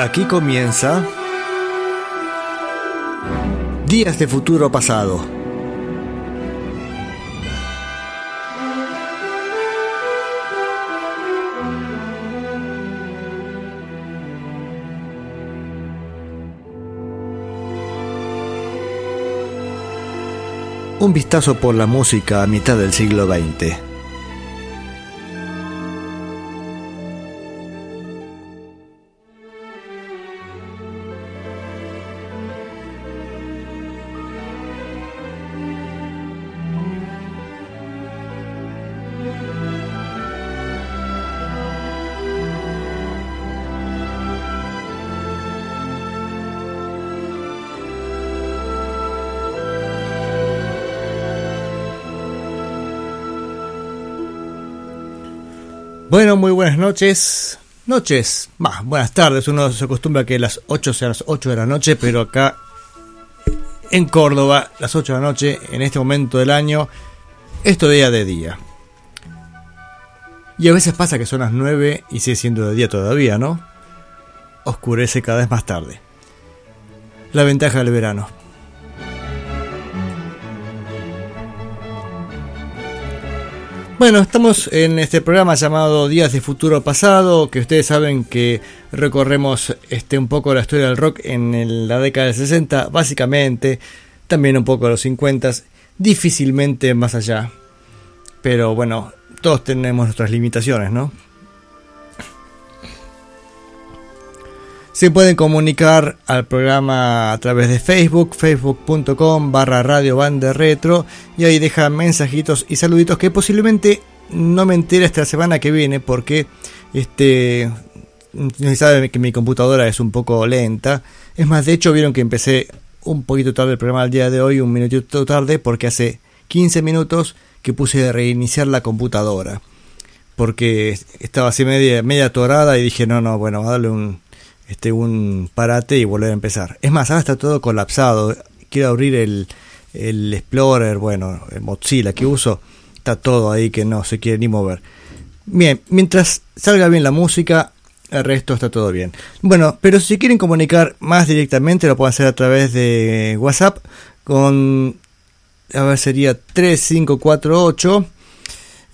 Aquí comienza Días de Futuro Pasado. Un vistazo por la música a mitad del siglo XX. Noches. Noches, más, buenas tardes. Uno se acostumbra a que las 8 sean las 8 de la noche, pero acá en Córdoba, las 8 de la noche, en este momento del año, esto día de día. Y a veces pasa que son las 9 y sigue siendo de día todavía, ¿no? Oscurece cada vez más tarde. La ventaja del verano. Bueno, estamos en este programa llamado Días de Futuro Pasado, que ustedes saben que recorremos este, un poco la historia del rock en la década del 60, básicamente, también un poco los 50, difícilmente más allá. Pero bueno, todos tenemos nuestras limitaciones, ¿no? Se pueden comunicar al programa a través de Facebook, facebook.com barra radio banda retro y ahí dejan mensajitos y saluditos que posiblemente no me entere hasta la semana que viene porque este sabe que mi computadora es un poco lenta. Es más, de hecho vieron que empecé un poquito tarde el programa del día de hoy, un minutito tarde porque hace 15 minutos que puse de reiniciar la computadora porque estaba así media, media atorada y dije no, no, bueno, a darle un este, un parate y volver a empezar. Es más, ahora está todo colapsado. Quiero abrir el, el Explorer, bueno, el Mozilla que uso, está todo ahí que no se quiere ni mover. Bien, mientras salga bien la música, el resto está todo bien. Bueno, pero si quieren comunicar más directamente, lo pueden hacer a través de WhatsApp con, a ver, sería 3548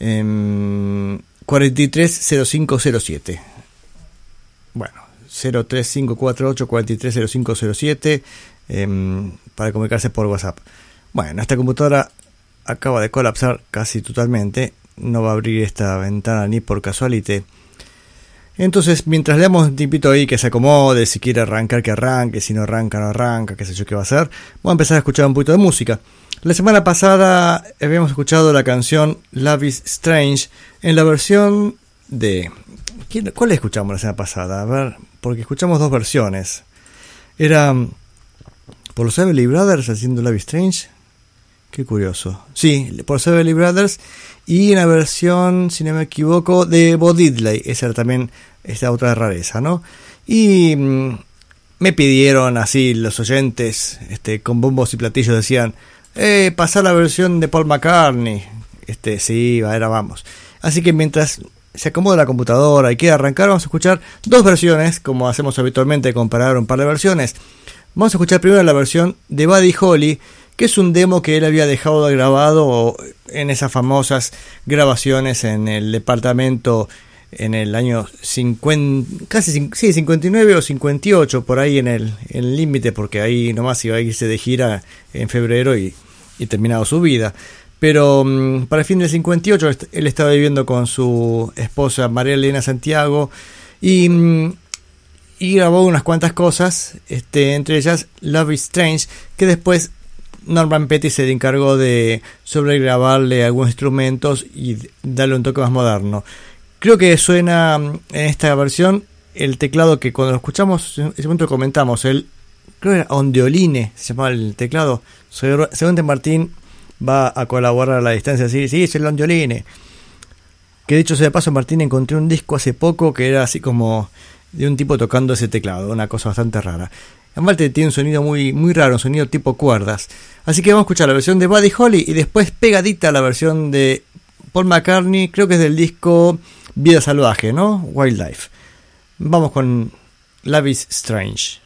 eh, 430507. Bueno, 03548 eh, para comunicarse por WhatsApp. Bueno, esta computadora acaba de colapsar casi totalmente. No va a abrir esta ventana ni por casualidad. Entonces, mientras le damos un tiempito ahí que se acomode, si quiere arrancar, que arranque, si no arranca, no arranca, qué sé yo qué va a hacer, voy a empezar a escuchar un poquito de música. La semana pasada habíamos escuchado la canción Love is Strange en la versión de... ¿Cuál escuchamos la semana pasada? A ver, porque escuchamos dos versiones. Era mm, por los Everly Brothers haciendo Love Strange. Qué curioso. Sí, por los Everly Brothers. Y una versión, si no me equivoco, de Bo Diddley. Esa era también esta otra rareza, ¿no? Y mm, me pidieron así los oyentes, este, con bombos y platillos, decían, eh, pasar la versión de Paul McCartney. Este, sí, era vamos. Así que mientras se acomoda la computadora y quiere arrancar, vamos a escuchar dos versiones, como hacemos habitualmente, comparar un par de versiones. Vamos a escuchar primero la versión de Buddy Holly, que es un demo que él había dejado grabado en esas famosas grabaciones en el departamento en el año 50, casi sí, 59 o 58, por ahí en el límite, porque ahí nomás iba a irse de gira en febrero y, y terminado su vida. Pero mm, para el fin del 58 él estaba viviendo con su esposa María Elena Santiago y, mm, grabó unas cuantas cosas, este, entre ellas Love is Strange, que después Norman Petty se encargó de sobregrabarle algunos instrumentos y darle un toque más moderno. Creo que suena mm, en esta versión el teclado que cuando lo escuchamos, en ese momento comentamos, el creo que era Ondeoline, se llamaba el teclado. Según Martín va a colaborar a la distancia. Sí, sí, es el Longiolini. Que dicho sea de paso, Martín encontré un disco hace poco que era así como de un tipo tocando ese teclado, una cosa bastante rara. Aparte tiene un sonido muy, muy raro, un sonido tipo cuerdas. Así que vamos a escuchar la versión de Buddy Holly y después pegadita la versión de Paul McCartney, creo que es del disco Vida Salvaje, ¿no? Wildlife. Vamos con Love is Strange.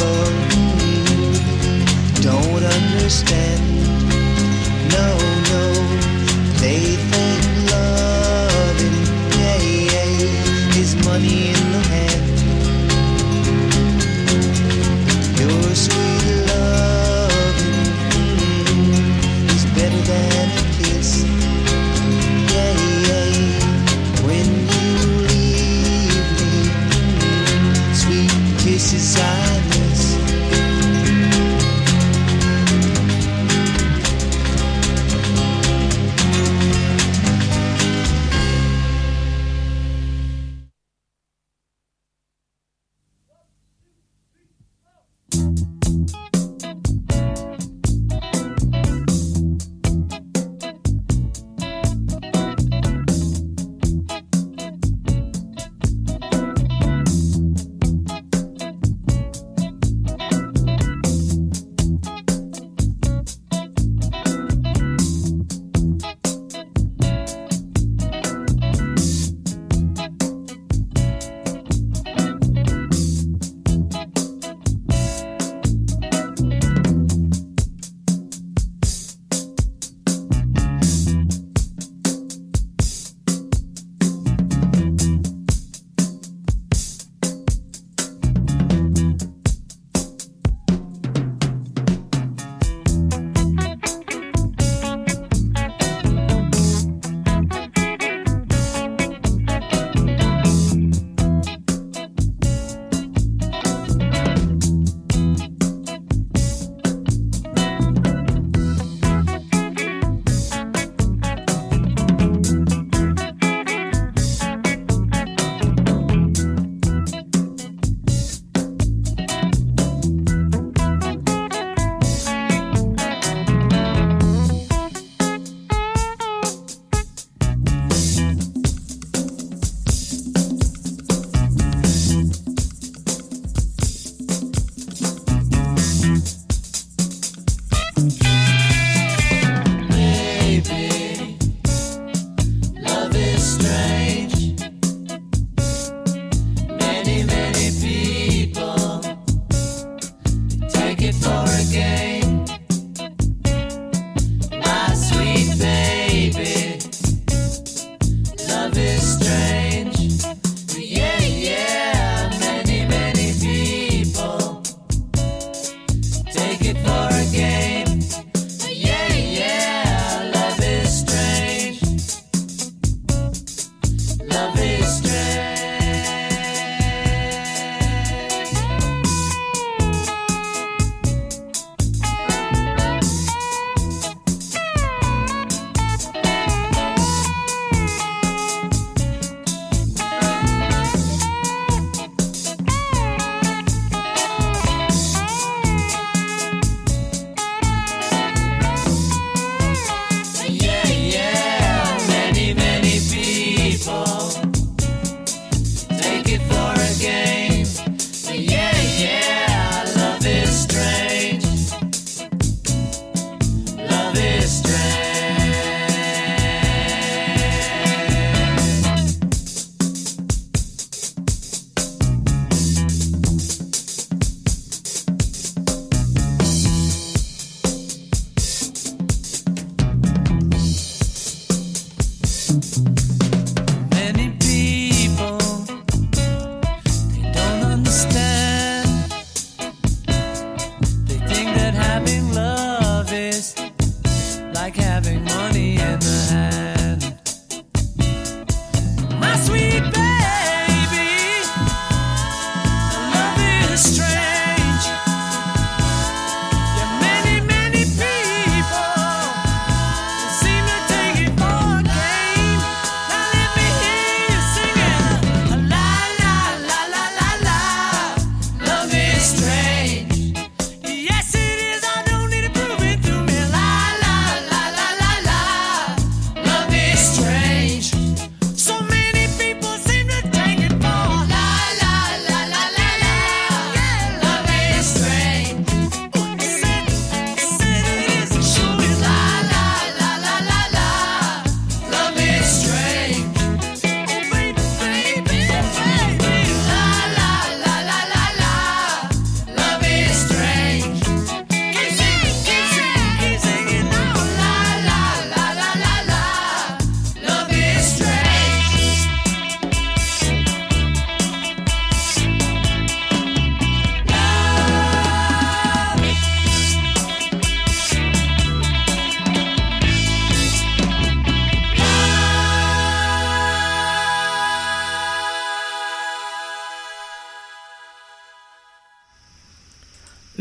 Oh.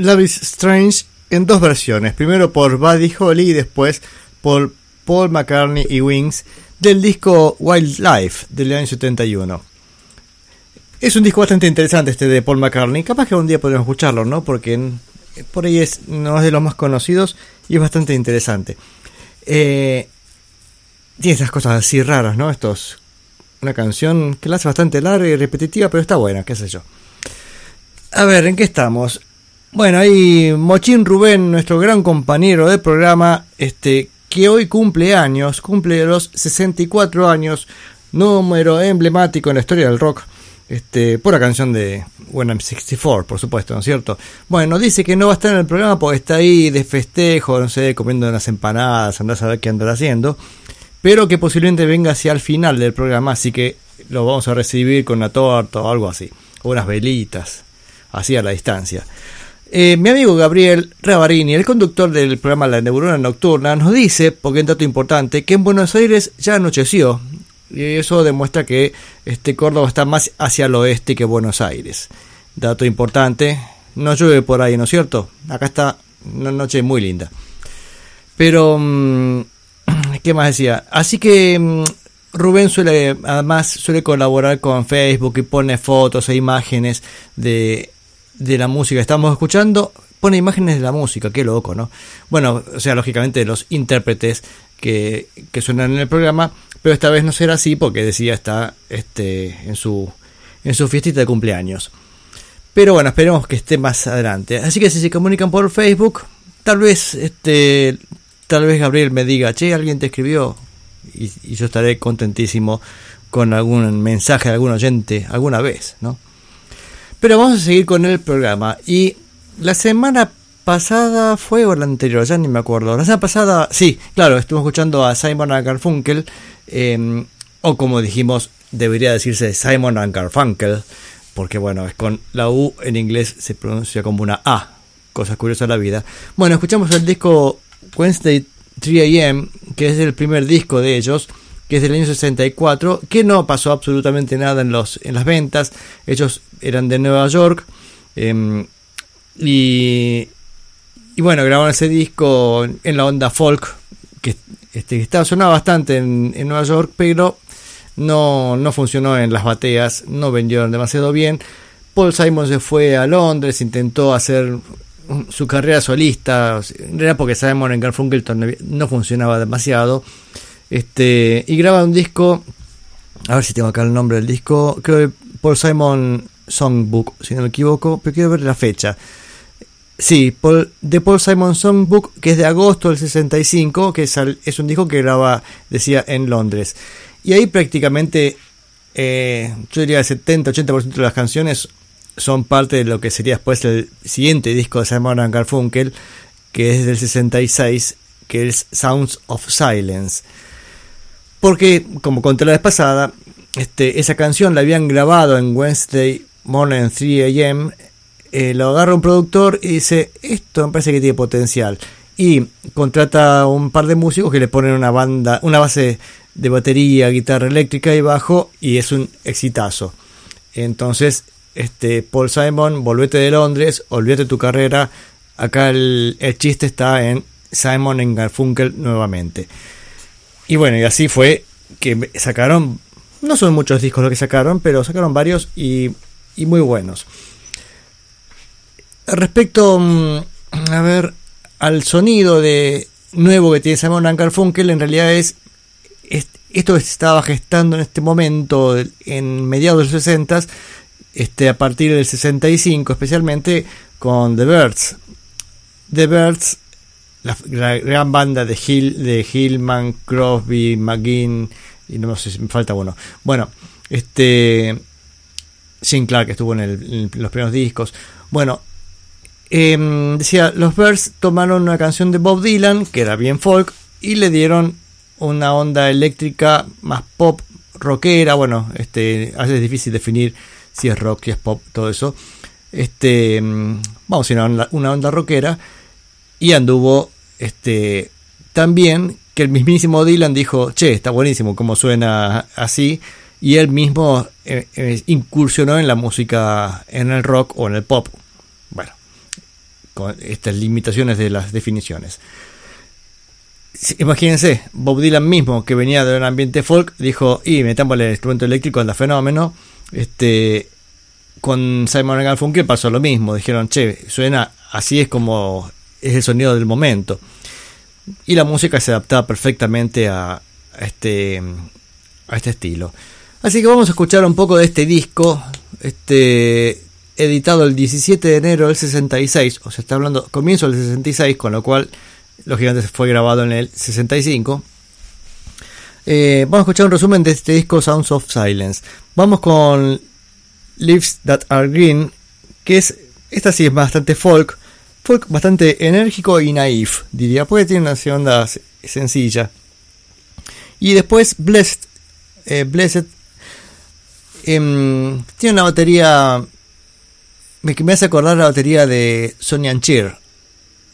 Love is Strange en dos versiones, primero por Buddy Holly y después por Paul McCartney y Wings del disco Wildlife del año 71. Es un disco bastante interesante este de Paul McCartney, capaz que un día podemos escucharlo, ¿no? Porque por ahí es, no es de los más conocidos y es bastante interesante. Eh, tiene esas cosas así raras, ¿no? Estos, una canción que la hace bastante larga y repetitiva, pero está buena, qué sé yo. A ver, ¿en qué estamos? Bueno, ahí Mochín Rubén, nuestro gran compañero del programa, este, que hoy cumple años, cumple los 64 años, número emblemático en la historia del rock, este, pura canción de When I'm 64, por supuesto, ¿no es cierto? Bueno, dice que no va a estar en el programa porque está ahí de festejo, no sé, comiendo unas empanadas, andás a ver qué andará haciendo, pero que posiblemente venga hacia el final del programa, así que lo vamos a recibir con una torta o algo así, o unas velitas, así a la distancia. Eh, mi amigo Gabriel Ravarini, el conductor del programa La Neurona Nocturna, nos dice, porque es un dato importante, que en Buenos Aires ya anocheció. Y eso demuestra que este Córdoba está más hacia el oeste que Buenos Aires. Dato importante, no llueve por ahí, ¿no es cierto? Acá está una noche muy linda. Pero, mm, ¿qué más decía? Así que mm, Rubén suele, además, suele colaborar con Facebook y pone fotos e imágenes de de la música estamos escuchando, pone imágenes de la música, qué loco, ¿no? Bueno, o sea, lógicamente de los intérpretes que, que suenan en el programa, pero esta vez no será así porque decía está este, en, su, en su fiestita de cumpleaños. Pero bueno, esperemos que esté más adelante. Así que si se comunican por Facebook, tal vez este tal vez Gabriel me diga, che, alguien te escribió y, y yo estaré contentísimo con algún mensaje de algún oyente alguna vez, ¿no? Pero vamos a seguir con el programa. Y la semana pasada fue o la anterior, ya ni me acuerdo. La semana pasada, sí, claro, estuve escuchando a Simon Garfunkel. Em, o como dijimos, debería decirse Simon and Garfunkel, porque bueno, es con la U en inglés se pronuncia como una A, cosas curiosas de la vida. Bueno, escuchamos el disco Wednesday 3 AM, que es el primer disco de ellos, que es del año 64, que no pasó absolutamente nada en, los, en las ventas. Ellos eran de Nueva York. Em, y, y, bueno, grabaron ese disco en la onda folk, que este, estaba sonaba bastante en, Nueva York, pero no, no funcionó en las bateas, no vendieron demasiado bien. Paul Simon se fue a Londres, intentó hacer su carrera solista, era porque Simon en Garfunkel no funcionaba demasiado. Este, y graba un disco, a ver si tengo acá el nombre del disco, creo que Paul Simon Songbook, si no me equivoco, pero quiero ver la fecha. Sí, de Paul Simon Songbook, que es de agosto del 65, que es, es un disco que graba, decía, en Londres. Y ahí prácticamente, eh, yo diría el 70-80% de las canciones son parte de lo que sería después el siguiente disco de Simon Garfunkel, que es del 66, que es Sounds of Silence. Porque, como conté la vez pasada, este, esa canción la habían grabado en Wednesday Morning 3 AM. Eh, lo agarra un productor y dice: Esto me parece que tiene potencial. Y contrata un par de músicos que le ponen una banda, una base de batería, guitarra eléctrica y bajo, y es un exitazo. Entonces, este, Paul Simon, volvete de Londres, olvídate tu carrera. Acá el, el chiste está en Simon en Garfunkel nuevamente. Y bueno, y así fue que sacaron, no son muchos discos los que sacaron, pero sacaron varios y, y muy buenos. Respecto, mm, a ver, al sonido de nuevo que tiene Simon Garfunkel, en realidad es, esto que se estaba gestando en este momento, en mediados de los 60, este, a partir del 65, especialmente con The Birds. The Birds la, gran banda de Hill, de Hillman, Crosby, McGinn y no sé si me falta uno. Bueno, este Sin Clark estuvo en, los primeros discos. Bueno, em, decía, los Birds tomaron una canción de Bob Dylan, que era bien folk, y le dieron una onda eléctrica más pop, rockera. Bueno, este, a es difícil definir si es rock, si es pop, todo eso. Este, em, vamos a una, una onda rockera. Y anduvo este, también que el mismísimo Dylan dijo, che, está buenísimo como suena así, y él mismo eh, eh, incursionó en la música, en el rock o en el pop. Bueno, con estas limitaciones de las definiciones. Imagínense, Bob Dylan mismo, que venía de un ambiente folk, dijo, y metamos el instrumento eléctrico en la fenómeno. Este, con Simon Garfunkel pasó lo mismo, dijeron, che, suena, así es como es el sonido del momento. Y la música se adaptaba perfectamente a, este, a este estilo. Así que vamos a escuchar un poco de este disco, este editado el 17 de enero del 66, o sea, está hablando comienzo del 66, con lo cual lógicamente fue grabado en el 65. Eh, vamos a escuchar un resumen de este disco Sounds of Silence. Vamos con Leaves That Are Green, que es, esta sí es bastante folk, fue bastante enérgico y naif, diría, porque tiene una onda sencilla. Y después Blessed, eh, Blessed em, tiene una batería me, me hace acordar la batería de Sonny Cheer,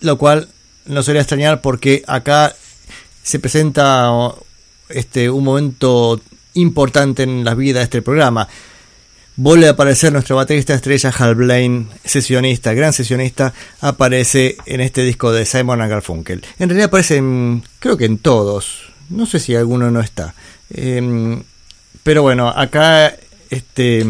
lo cual no sería extrañar porque acá se presenta este, un momento importante en la vida de este programa. Vuelve a aparecer nuestro baterista estrella Hal Blaine, sesionista, gran sesionista, aparece en este disco de Simon Garfunkel. En realidad aparece, creo que en todos, no sé si alguno no está. Em, pero bueno, acá este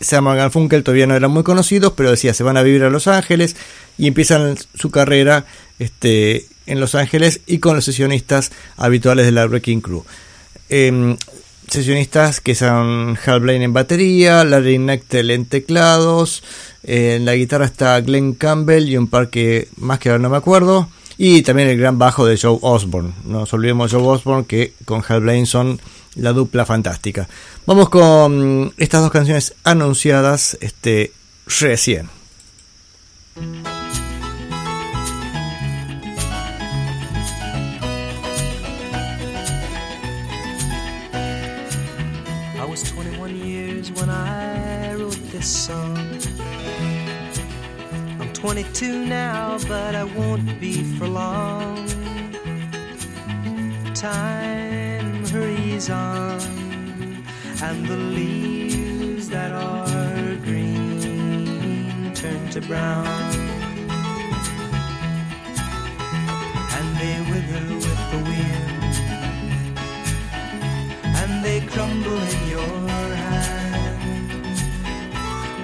Simon Garfunkel todavía no eran muy conocidos, pero decía, se van a vivir a Los Ángeles y empiezan su carrera este, en Los Ángeles y con los sesionistas habituales de la Wrecking Crew. Em, sesionistas que son Hal Blaine en batería, Larry Nectel en teclados, en la guitarra está Glenn Campbell y un par que más que ahora no me acuerdo, y también el gran bajo de Joe Osborne. No nos olvidemos de Joe Osborne que con Hal Blaine son la dupla fantástica. Vamos con estas dos canciones anunciadas este recién. 22 now, but I won't be for long. Time hurries on, and the leaves that are green turn to brown. And they wither with the wind and they crumble in your hand.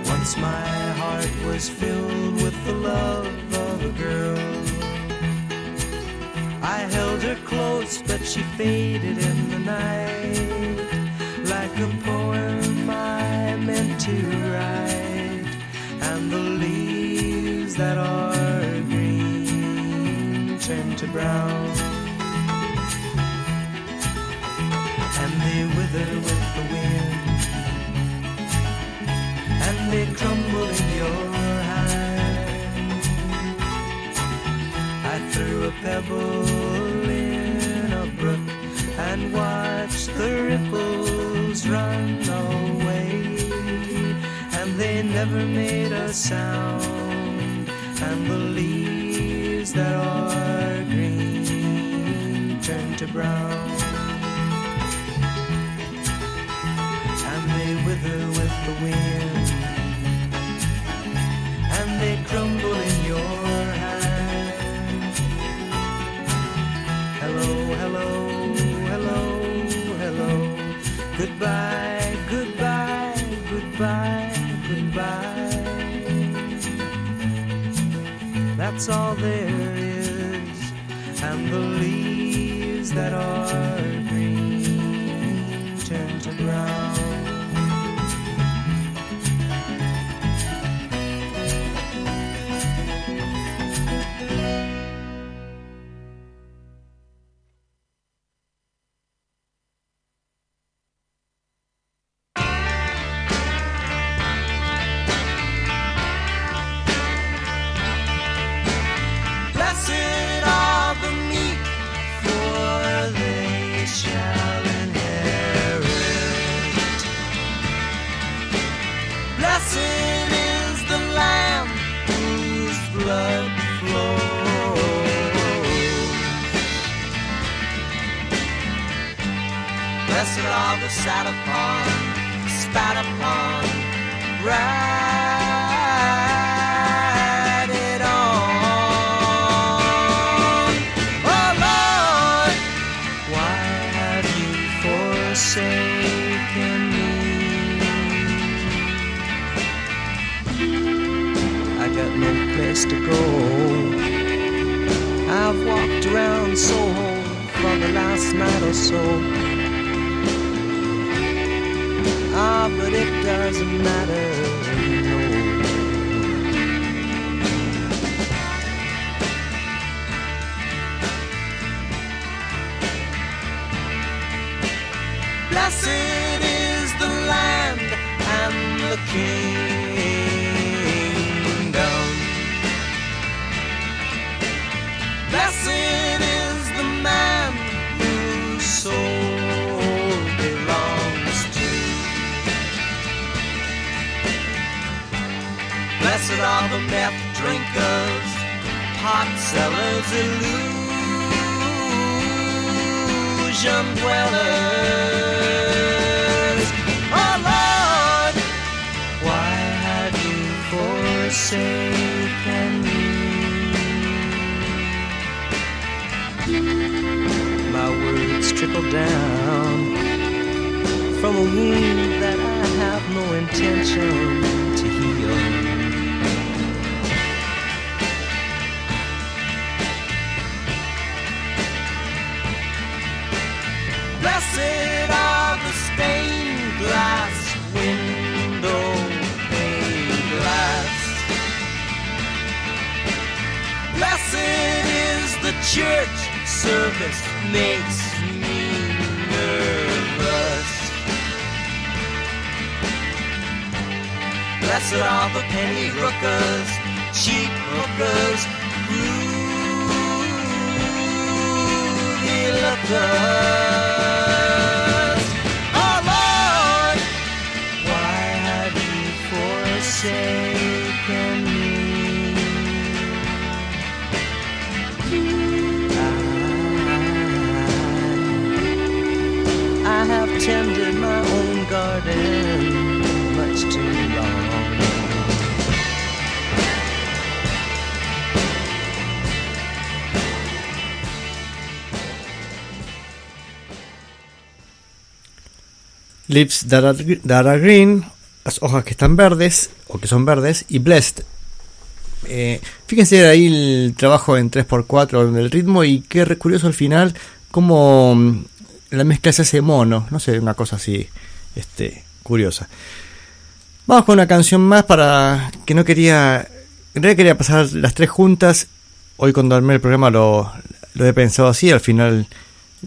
Once my heart was filled with the love of a girl. I held her close, but she faded in the night like a poem I meant to write. And the leaves that are green turn to brown. Pebble in a brook and watch the ripples run away, and they never made a sound, and the leaves that are green turn to brown. And they wither with the wind Goodbye, goodbye, goodbye, goodbye. That's all there is, and the leaves that are place to go. I've walked around Soho for the last night or so. Ah, but it doesn't matter. Blessed is the land and the kingdom. Blessed are the meth drinkers, pot sellers, illusion dwellers. Oh Lord, why have you forsaken me? My words trickle down from a wound that I have no intention to heal. Blessed are the stained glass window pane glass. Blessed is the church service makes me nervous. Blessed are the penny rookers, cheap hookers, groovy lookers. Ah, I, have tended my own garden much too long. Lips that are, that are green, las hojas que están verdes, o que son verdes, y blessed. Eh, fíjense ahí el trabajo en 3x4 del ritmo y qué curioso al final, como mm, la mezcla se hace mono, no sé, una cosa así, este, curiosa. Vamos con una canción más para que no quería, en realidad quería pasar las tres juntas. Hoy cuando armé el programa lo, lo he pensado así, al final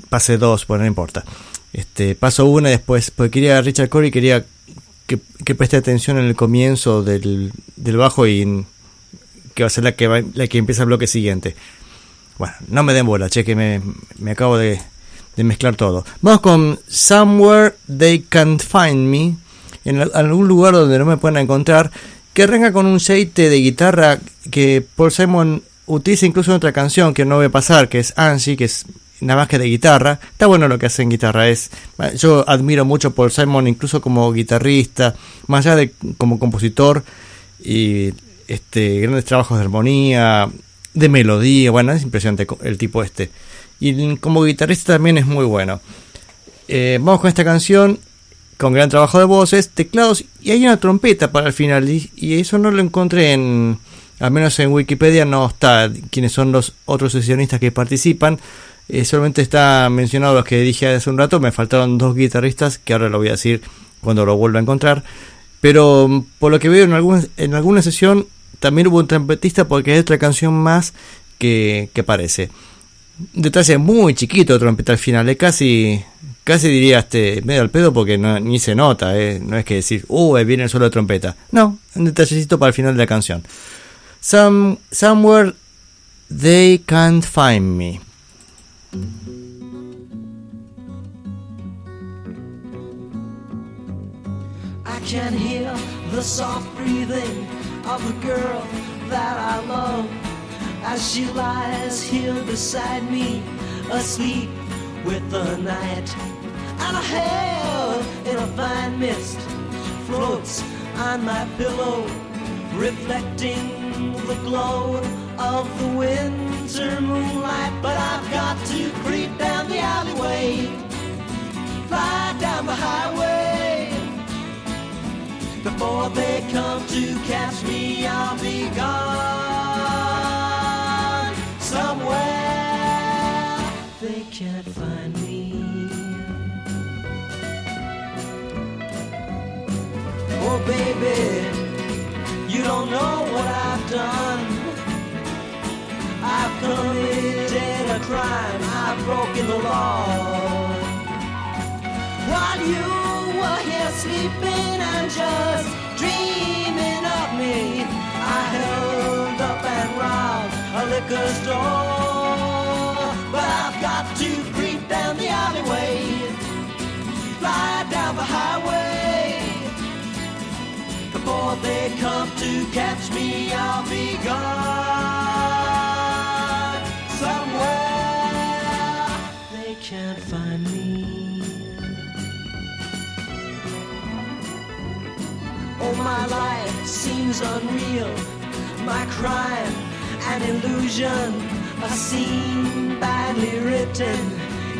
pasé dos, bueno, no importa. Este, paso una y después, porque quería Richard Corey, quería que, preste atención en el comienzo del, del bajo y que va a ser la que, va- la que empieza el bloque siguiente. Bueno, no me den bola, che, que me, me acabo de, de mezclar todo. Vamos con Somewhere They Can't Find Me, en al- algún lugar donde no me puedan encontrar, que arranca con un aceite de guitarra que Paul Simon utiliza incluso en otra canción que no a pasar, que es Angie, que es nada más que de guitarra. Está bueno lo que hace en guitarra. Es, yo admiro mucho Paul Simon, incluso como guitarrista, más allá de como compositor y este grandes trabajos de armonía, de melodía. Bueno, es impresionante el tipo este. Y como guitarrista también es muy bueno. Eh, vamos con esta canción con gran trabajo de voces, teclados y hay una trompeta para el final y, y eso no lo encontré en al menos en Wikipedia no está quiénes son los otros sesionistas que participan eh, solamente está mencionado los que dije hace un rato me faltaron dos guitarristas que ahora lo voy a decir cuando lo vuelva a encontrar pero mm, por lo que veo en alguna, en alguna sesión también hubo un trompetista porque hay otra canción más que, que aparece detalle muy chiquito de trompeta al final, es casi, casi diría este medio al pedo porque ni se nota, eh. no es que decir, uh, viene el solo de trompeta. No, un detallecito para el final de la canción. Some, somewhere they can't find me. I can hear the soft breathing of the girl that I love as she lies here beside me, asleep with the night. And her hair in a fine mist floats on my pillow, reflecting the glow of the winter moonlight. But I've got to creep down the alleyway, fly down the highway. Before they come to catch me, I'll be gone somewhere. They can't find me. Oh, baby, you don't know what I've done. I've committed a crime. I've broken the law. While you were here sleeping and just dreaming of me, I held up and robbed a liquor store. But I've got to creep down the alleyway, fly down the highway. Before they come to catch me, I'll be gone somewhere. They can't find me. Oh, my life seems unreal. My crime, an illusion, a scene badly written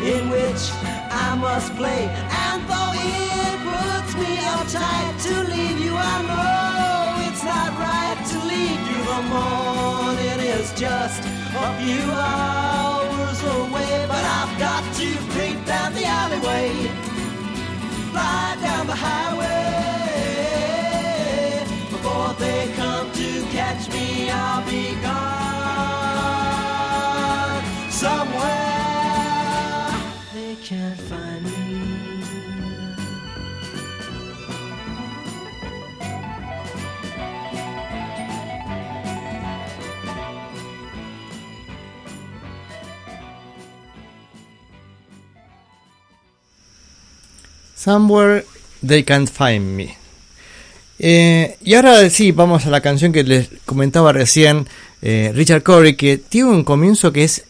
in which I must play. And though it puts me uptight to leave you, I know it's not right to leave you. The morning is just a few hours away, but I've got to creep down the alleyway fly down the highway. Before they come to catch me, I'll be gone Somewhere They Can't Find Me. Eh, y ahora sí, vamos a la canción que les comentaba recién eh, Richard Corey, que tiene un comienzo que es,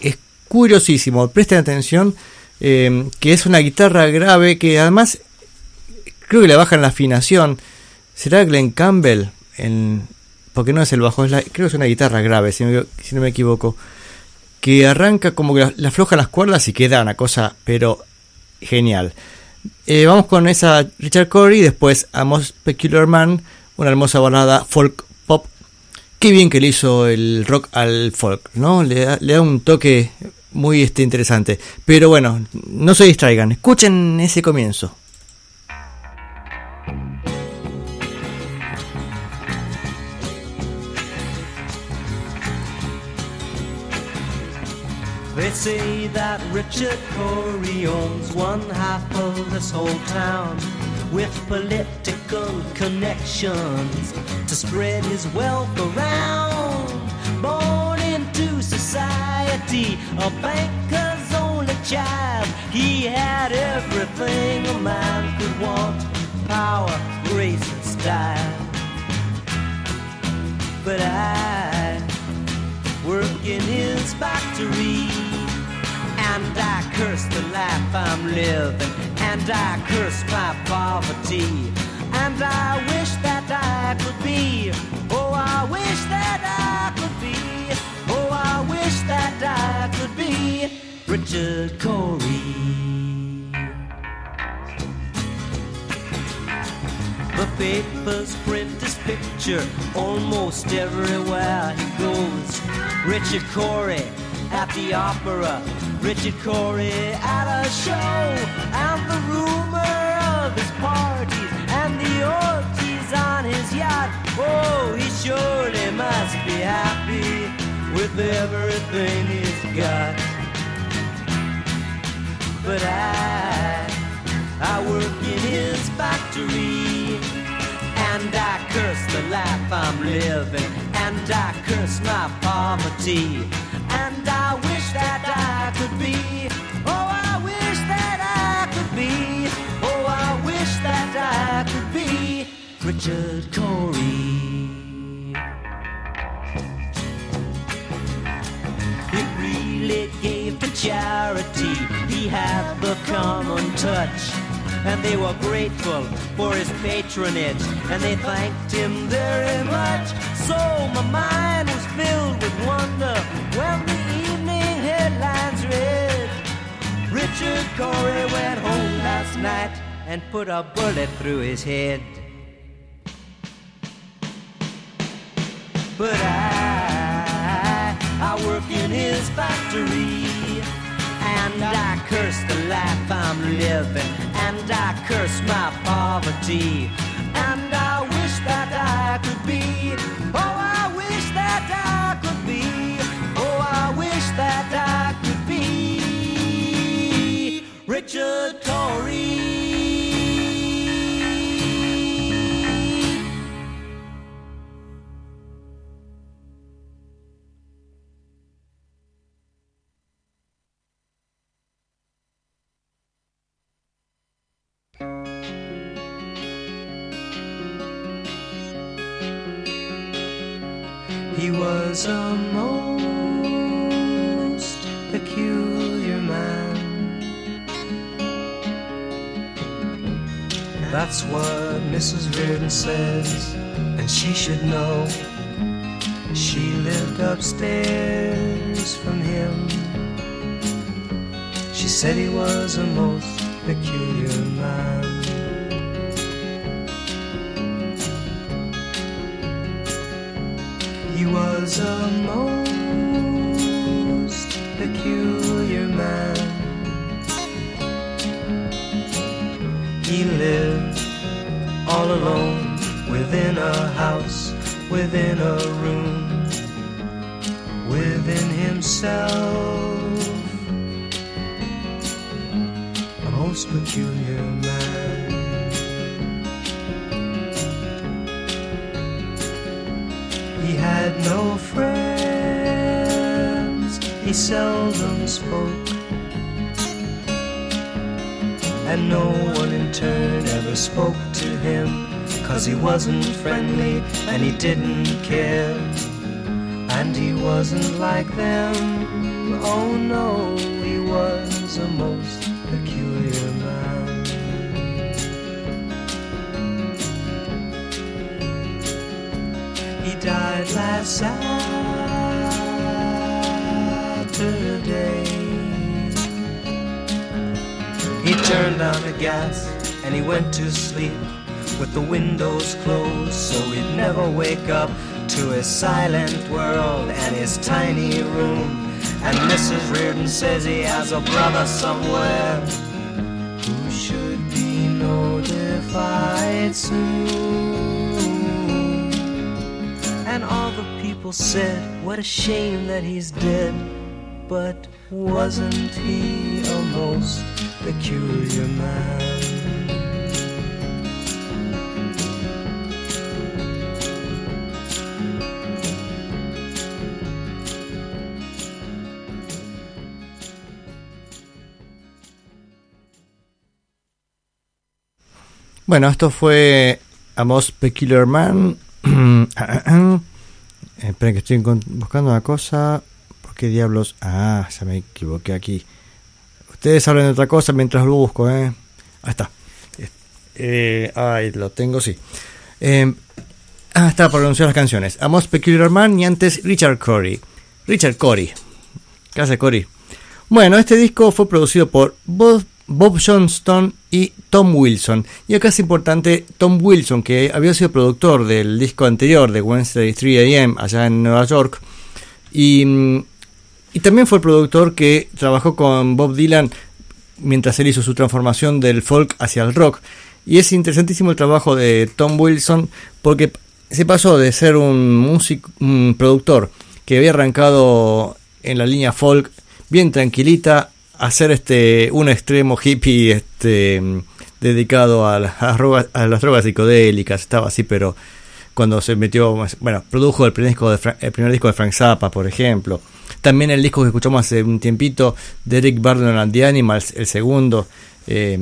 es curiosísimo. Presten atención, eh, que es una guitarra grave que además creo que le bajan la afinación. ¿Será Glenn Campbell? Porque no es el bajo, es la, creo que es una guitarra grave, si, me- si no me equivoco. Que arranca como que la- le afloja las cuerdas y queda una cosa, pero genial. Eh, vamos con esa Richard Corey, después a Most Peculiar Man, una hermosa balada folk pop. Qué bien que le hizo el rock al folk, ¿no? Le da, le da un toque muy este, interesante. Pero bueno, no se distraigan, escuchen ese comienzo. They say that Richard Corey owns one half of this whole town with political connections to spread his wealth around. Born into society, a banker's only child, he had everything a man could want power, grace, and style. But I work in his factory. And I curse the life I'm living, and I curse my poverty. And I wish that I could be, oh, I wish that I could be, oh, I wish that I could be Richard Corey. Papers print his picture almost everywhere he goes. Richard Corey at the opera, Richard Corey at a show, and the rumor of his parties and the orgies on his yacht. Oh, he surely must be happy with everything he's got. But I, I work in his factory. And I curse the life I'm living. And I curse my poverty. And I wish that I could be. Oh, I wish that I could be. Oh, I wish that I could be Richard Corey. He really gave to charity. He had the common touch. And they were grateful for his patronage. And they thanked him very much. So my mind was filled with wonder when the evening headlines read. Richard Corey went home last night and put a bullet through his head. But I, I work in his factory. And I curse the life I'm living. And I curse my poverty. And I wish that I could be. Oh, I wish that I could be. Oh, I wish that I could be. Richard Torrey. He was a most peculiar man. That's what Mrs. Reardon says, and she should know. She lived upstairs from him. She said he was a most peculiar man. He was a most peculiar man. He lived all alone within a house, within a room, within himself. Most peculiar man. He had no friends, he seldom spoke. And no one in turn ever spoke to him, cause he wasn't friendly and he didn't care. And he wasn't like them, oh no, he was a most died last Saturday. He turned down the gas and he went to sleep with the windows closed so he'd never wake up to his silent world and his tiny room. And Mrs. Reardon says he has a brother somewhere who should be notified soon. And all the people said, What a shame that he's dead. But wasn't he a most peculiar man? Bueno, esto fue A Most Peculiar Man. Esperen que estoy buscando una cosa. ¿Por qué diablos? Ah, ya me equivoqué aquí. Ustedes hablan de otra cosa mientras lo busco, ¿eh? Ahí está. Eh, ahí lo tengo, sí. Eh, ah, está por anunciar las canciones. A Most Peculiar Man y antes Richard Corey. Richard Corey. ¿Qué hace Corey? Bueno, este disco fue producido por Bob Bob Johnston y Tom Wilson. Y acá es importante Tom Wilson, que había sido productor del disco anterior de Wednesday 3 AM allá en Nueva York. Y, y también fue el productor que trabajó con Bob Dylan mientras él hizo su transformación del folk hacia el rock. Y es interesantísimo el trabajo de Tom Wilson porque se pasó de ser un músico, un productor que había arrancado en la línea folk bien tranquilita hacer este un extremo hippie este dedicado a a las drogas psicodélicas estaba así pero cuando se metió bueno produjo el primer disco de el primer disco de Frank Zappa por ejemplo. También el disco que escuchamos hace un tiempito de Eric Burdon and the Animals el segundo eh,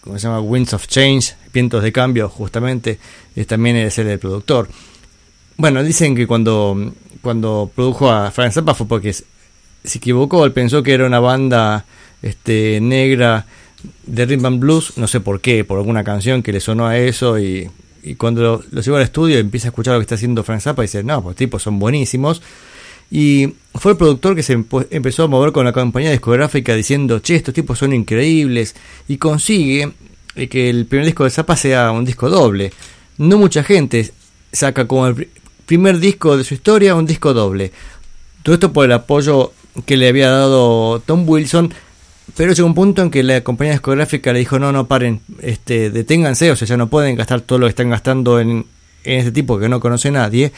como se llama Winds of Change vientos de cambio justamente es, también es el productor. Bueno dicen que cuando cuando produjo a Frank Zappa fue porque se equivocó, él pensó que era una banda este, negra de rhythm and blues, no sé por qué, por alguna canción que le sonó a eso y, cuando lo, lo al estudio empieza a escuchar lo que está haciendo Frank Zappa y dice, no, pues tipos son buenísimos. Y fue el productor que se empezó a mover con la compañía discográfica diciendo, che, estos tipos son increíbles y consigue que el primer disco de Zappa sea un disco doble. No mucha gente saca como el primer disco de su historia un disco doble. Todo esto por el apoyo que le había dado Tom Wilson, pero llegó un punto en que la compañía discográfica le dijo, no, no, paren, este, deténganse, o sea, ya no pueden gastar todo lo que están gastando en, en este tipo que no conoce nadie.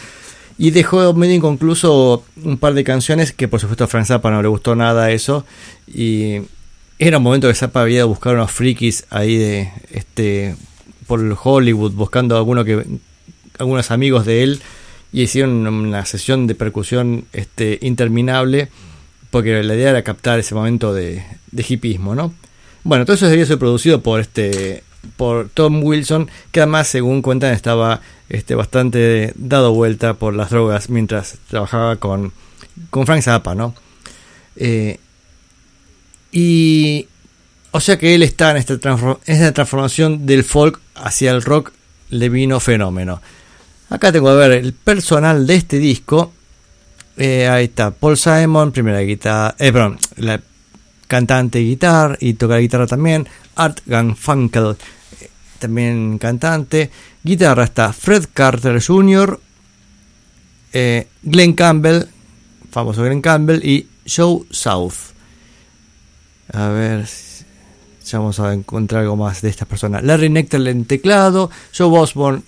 Y dejó medio inconcluso un par de canciones que por supuesto a Frank Zappa no le gustó nada eso. Y era un momento que Zappa había buscar unos frikis ahí de este por Hollywood buscando alguno que algunos amigos de él y hicieron una sesión de percusión este interminable porque la idea era captar ese momento de, de hipismo, ¿no? Bueno, todo eso debió ser producido por este por Tom Wilson, que además, según cuentan, estaba este, bastante dado vuelta por las drogas mientras trabajaba con, con Frank Zappa, ¿no? Eh, y o sea que él está en esta, esta transformación del folk hacia el rock, le vino fenómeno. Acá tengo a ver el personal de este disco eh, ahí está, Paul Simon, primera guitarra, eh, perdón, la cantante y guitarra, y toca la guitarra también, Art Funkel, eh, también cantante, guitarra está Fred Carter Jr., eh, Glenn Campbell, famoso Glenn Campbell, y Joe South. A ver, ya vamos a encontrar algo más de estas personas. Larry Nectar en teclado, Joe Osborne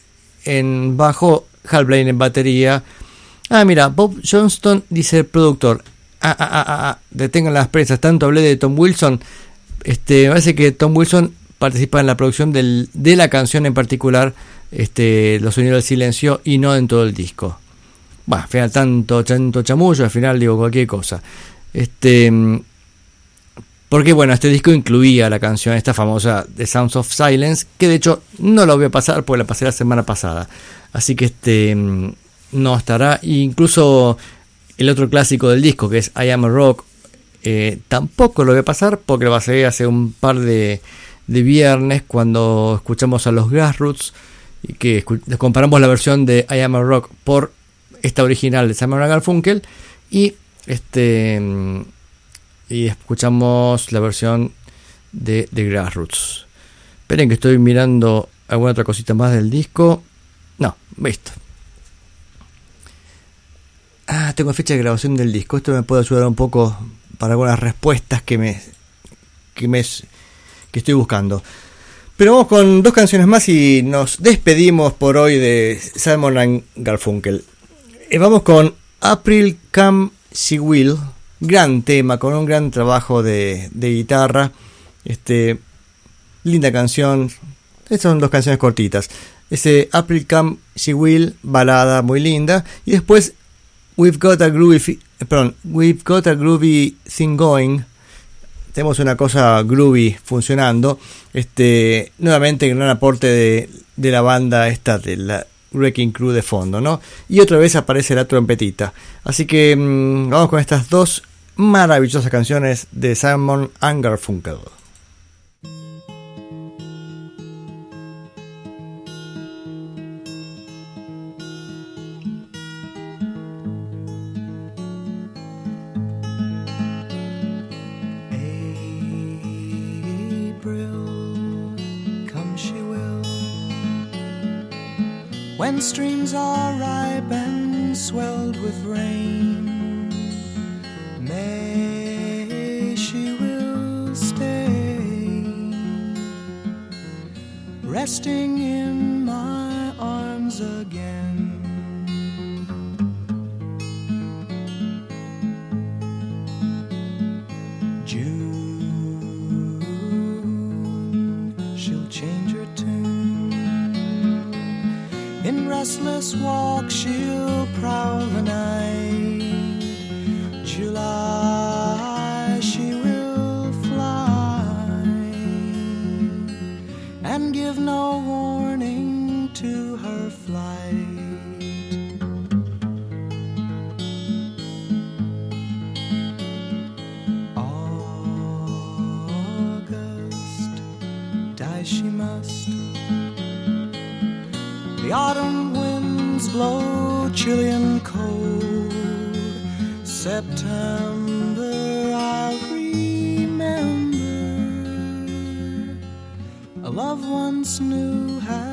en bajo, Hal Blaine en batería, Ah, mira, Bob Johnston dice el productor. Ah, ah, ah, ah, ah, detengan las prensas. Tanto hablé de Tom Wilson. Este, parece que Tom Wilson participa en la producción de la canción en particular, este, Los Sonidos del Silencio, y no en todo el disco. Bueno, al final tanto, tanto chamullo, al final digo cualquier cosa. Este, porque bueno, este disco incluía la canción esta famosa The Sounds of Silence, que de hecho no la voy a pasar porque la pasé la semana pasada. Así que este no estará. Incluso el otro clásico del disco, que es I Am a Rock, eh, tampoco lo voy a pasar porque lo pasé hace un par de, de viernes cuando escuchamos a los Grassroots y que comparamos la versión de I Am a Rock por esta original de Simon Garfunkel y este y escuchamos la versión de The Grassroots. Esperen que estoy mirando alguna otra cosita más del disco. No, visto. Ah, tengo fecha de grabación del disco. Esto me puede ayudar un poco para algunas respuestas que me que me que estoy buscando. Pero vamos con dos canciones más y nos despedimos por hoy de Simon and Garfunkel. Y eh, vamos con April Come She Will, gran tema con un gran trabajo de, de guitarra. Este linda canción. Estas son dos canciones cortitas. Ese April Come She Will, balada muy linda. Y después We've Got a Groovy, perdón, We've Got a Groovy Thing Going tenemos una cosa groovy funcionando. Este, nuevamente gran aporte de, de la banda esta, de la Wrecking Crew de fondo, ¿no? Y otra vez aparece la trompetita. Así que mm, vamos con estas dos maravillosas canciones de Simon Funkel. Streams are ripe and swelled with rain. May she will stay, resting in my arms again. Restless walk, she'll night. July, she will fly and give no warning to her flight. August, die she must. The autumn blow chilly and cold. September, I'll remember. A love once knew has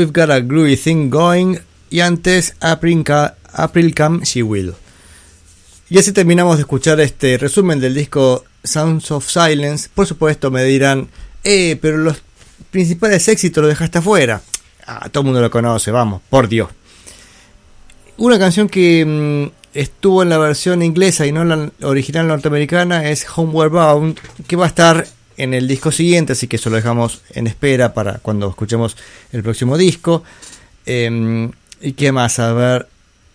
We've got a groovy thing going. y antes April, Come She Will. Y así terminamos de escuchar este resumen del disco Sounds of Silence. Por supuesto me dirán, eh, pero los principales éxitos los dejaste afuera. Ah, todo el mundo lo conoce, vamos, por Dios. Una canción que mm, estuvo en la versión inglesa y no la original norteamericana es Homeward Bound, que va a estar en el disco siguiente, así que eso lo dejamos en espera para cuando escuchemos el próximo disco. Eh, ¿Y qué más? A ver.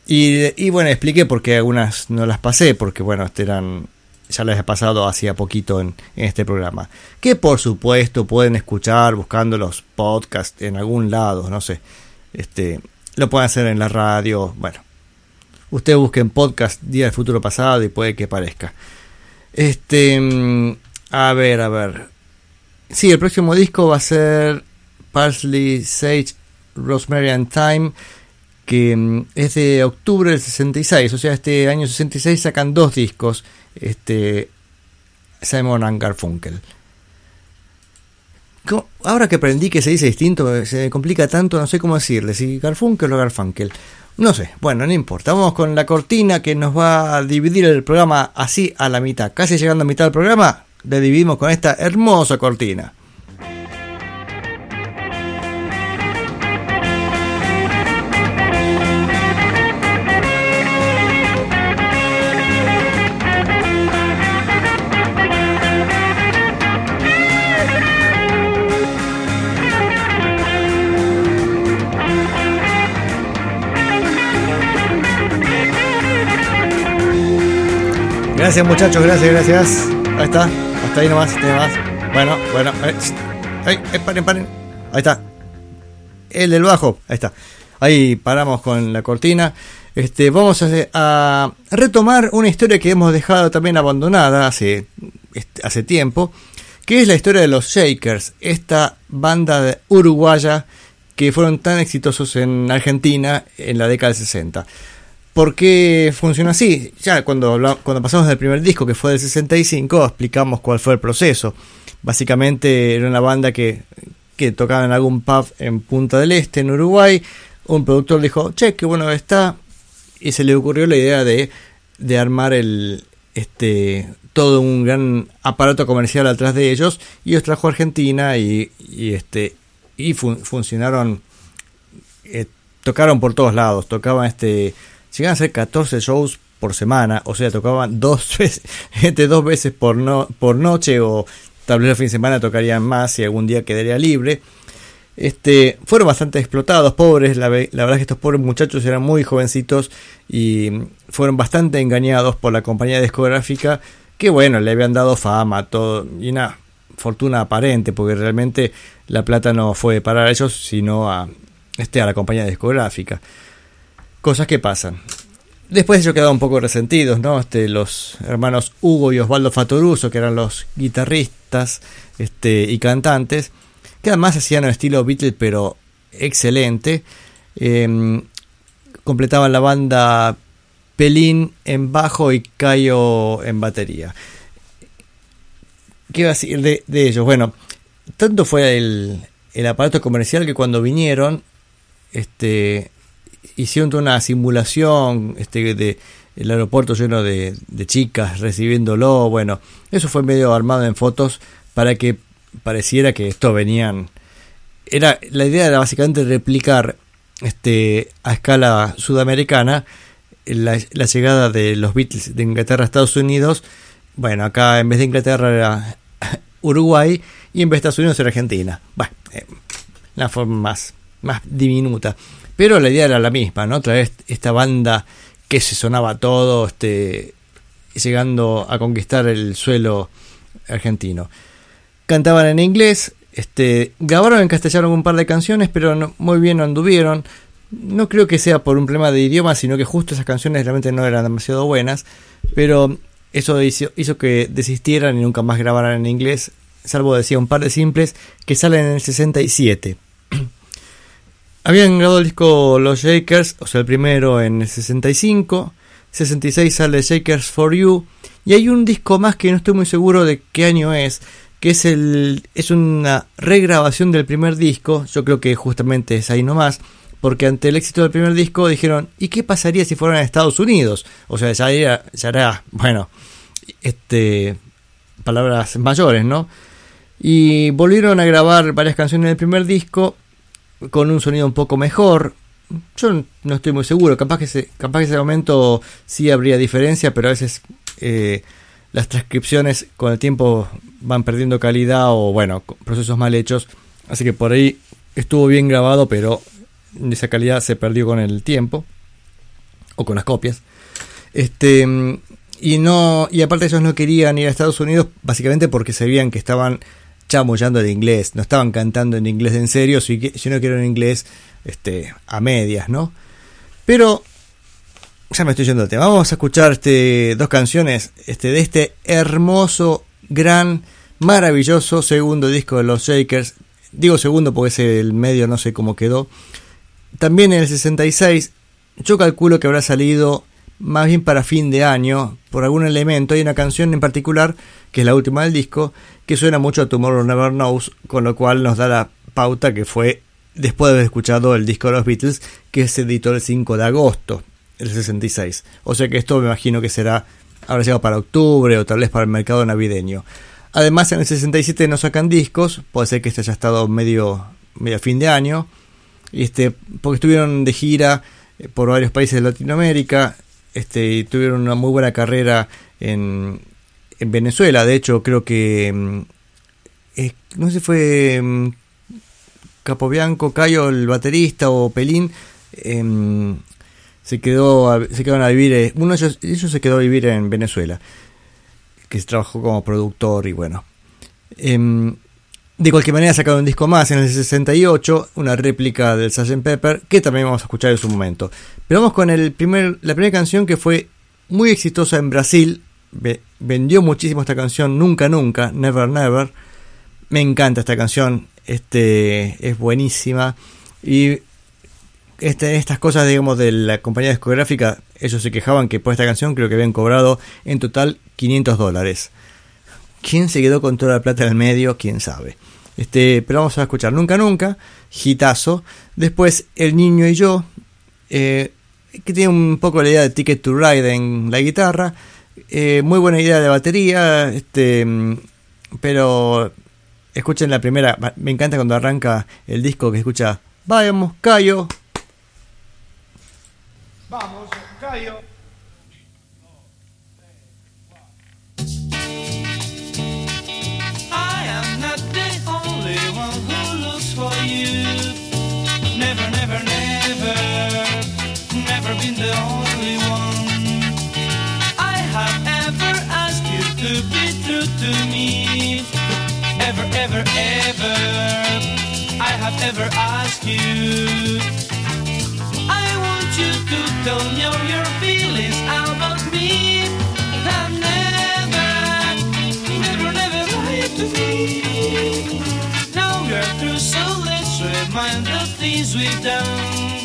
Y, bueno, expliqué por qué algunas no las pasé, porque bueno, este eran ya les he pasado hacía poquito en, este programa. Que por supuesto pueden escuchar buscando los podcasts en algún lado, no sé. Este, lo pueden hacer en la radio, bueno. Ustedes busquen podcast Día del Futuro Pasado y puede que parezca. Este, mm, a ver, a ver. Sí, el próximo disco va a ser Parsley, Sage, Rosemary and Thyme, que mm, es de octubre del 66, o sea, este año 66 sacan dos discos, este Simon and Garfunkel. Ahora que aprendí que se dice distinto, se complica tanto, no sé cómo decirle, si Garfunkel o Garfunkel. No sé, bueno, no importa. Vamos con la cortina que nos va a dividir el programa así a la mitad. Casi llegando a mitad del programa, le dividimos con esta hermosa cortina. Gracias muchachos, gracias, gracias. Ahí está, hasta ahí nomás, más. Bueno, bueno, eh. Ay, eh, paren, paren. Ahí está. El del bajo, ahí está. Ahí paramos con la cortina. Este, vamos a, a retomar una historia que hemos dejado también abandonada hace, este, hace tiempo, que es la historia de los Shakers, esta banda de uruguaya que fueron tan exitosos en Argentina en la década del 60. ¿Por qué funciona así? Ya cuando, cuando pasamos del primer disco, que fue del 65, explicamos cuál fue el proceso. Básicamente era una banda que, que tocaba en algún pub en Punta del Este, en Uruguay. Un productor dijo, che, qué bueno está. Y se le ocurrió la idea de, de armar el, este, todo un gran aparato comercial atrás de ellos. Y los trajo a Argentina y, y, este, y fun- funcionaron eh, tocaron por todos lados, tocaban este, llegaban a hacer 14 shows por semana, o sea, tocaban dos veces, este, dos veces por, no, por noche o tal vez el fin de semana tocarían más y algún día quedaría libre. Este, fueron bastante explotados, pobres, la, la verdad es que estos pobres muchachos eran muy jovencitos y fueron bastante engañados por la compañía discográfica que bueno, le habían dado fama, y una fortuna aparente, porque realmente la plata no fue para ellos, sino a, este, a la compañía discográfica. Cosas que pasan. Después ellos quedaron un poco resentidos, ¿no? Este, los hermanos Hugo y Osvaldo Fatoruso, que eran los guitarristas este, y cantantes, que además hacían un estilo Beatles, pero excelente. Em, completaban la banda Pelín en bajo y Cayo en batería. ¿Qué iba a decir de, de ellos? Bueno, tanto fue el, el aparato comercial que cuando vinieron, este, hicieron toda una simulación este, de el aeropuerto lleno de, de chicas recibiéndolo. Bueno, eso fue medio armado en fotos para que pareciera que esto venían. Era, la idea era básicamente replicar este, a escala sudamericana la, la llegada de los Beatles de Inglaterra a Estados Unidos. Bueno, acá en vez de Inglaterra era Uruguay y en vez de Estados Unidos era Argentina. Bueno, eh, la forma más, más diminuta. Pero la idea era la misma, ¿no? Traer esta banda que se sonaba todo, este, llegando a conquistar el suelo argentino. Cantaban en inglés, este, grabaron en castellano un par de canciones, pero no, muy bien no anduvieron. No creo que sea por un problema de idioma, sino que justo esas canciones realmente no eran demasiado buenas. Pero eso hizo, hizo que desistieran y nunca más grabaran en inglés, salvo decía un par de simples que salen en el 67. Habían grabado el disco Los Shakers, o sea, el primero en el 65. 66 sale Shakers for You. Y hay un disco más que no estoy muy seguro de qué año es, que es el es una regrabación del primer disco. Yo creo que justamente es ahí nomás, porque ante el éxito del primer disco dijeron, ¿y qué pasaría si fueran a Estados Unidos? O sea, ya era, ya era bueno, este, palabras mayores, ¿no? Y volvieron a grabar varias canciones del primer disco con un sonido un poco mejor. Yo no estoy muy seguro, capaz que, se, capaz que ese momento sí habría diferencia, pero a veces eh, las transcripciones con el tiempo van perdiendo calidad o bueno, procesos mal hechos. Así que por ahí estuvo bien grabado, pero esa calidad se perdió con el tiempo o con las copias. Este y no y aparte ellos no querían ir a Estados Unidos básicamente porque sabían que estaban chamullando el inglés, no estaban cantando en inglés en serio, si, no quiero en inglés este, a medias, ¿no? Pero ya me estoy tema. Vamos a escuchar este, dos canciones este, de este hermoso, gran, maravilloso segundo disco de los Shakers. Digo segundo porque es el medio, no sé cómo quedó. También en el 66, yo calculo que habrá salido más bien para fin de año, por algún elemento. Hay una canción en particular, que es la última del disco, que suena mucho a Tomorrow Never Knows, con lo cual nos da la pauta que fue después de haber escuchado el disco de los Beatles, que se editó el 5 de agosto del 66. O sea que esto me imagino que será, habrá llegado para octubre o tal vez para el mercado navideño. Además, en el 67 no sacan discos, puede ser que este haya estado medio, medio fin de año, este, porque estuvieron de gira eh, por varios países de Latinoamérica, este, tuvieron una muy buena carrera en, en Venezuela. De hecho, creo que. Mm, no sé si fue mm, Capobianco, Cayo, el baterista, o Pelín. Em, se quedó se quedaron a vivir. Eh, uno de ellos, ellos, se quedó a vivir en Venezuela. Que trabajó como productor y bueno. De cualquier manera sacaron un disco más en el 68, una réplica del Sgt. Pepper, que también vamos a escuchar en su momento. Pero vamos con el primer, la primera canción que fue muy exitosa en Brasil. vendió muchísimo esta canción, Nunca Nunca, Never Never. Me encanta esta canción, este, es buenísima. Y este, estas cosas, digamos, de la compañía discográfica, ellos se quejaban que por esta canción creo que habían cobrado en total 500 dólares. ¿Quién se quedó con toda la plata en el medio? ¿Quién sabe? Este, pero vamos a escuchar Nunca Nunca, Gitazo. Después El Niño y Yo, eh, que tiene un poco la idea de Ticket to Ride en la guitarra. Eh, muy buena idea de batería, este, pero escuchen la primera. Me encanta cuando arranca el disco que escucha Vamos, Cayo. Vamos, Cayo. Have ever asked you. I want you to tell me all your feelings about me. Have never, never, never lied to me. Now we're through, so let's remind the things we've done.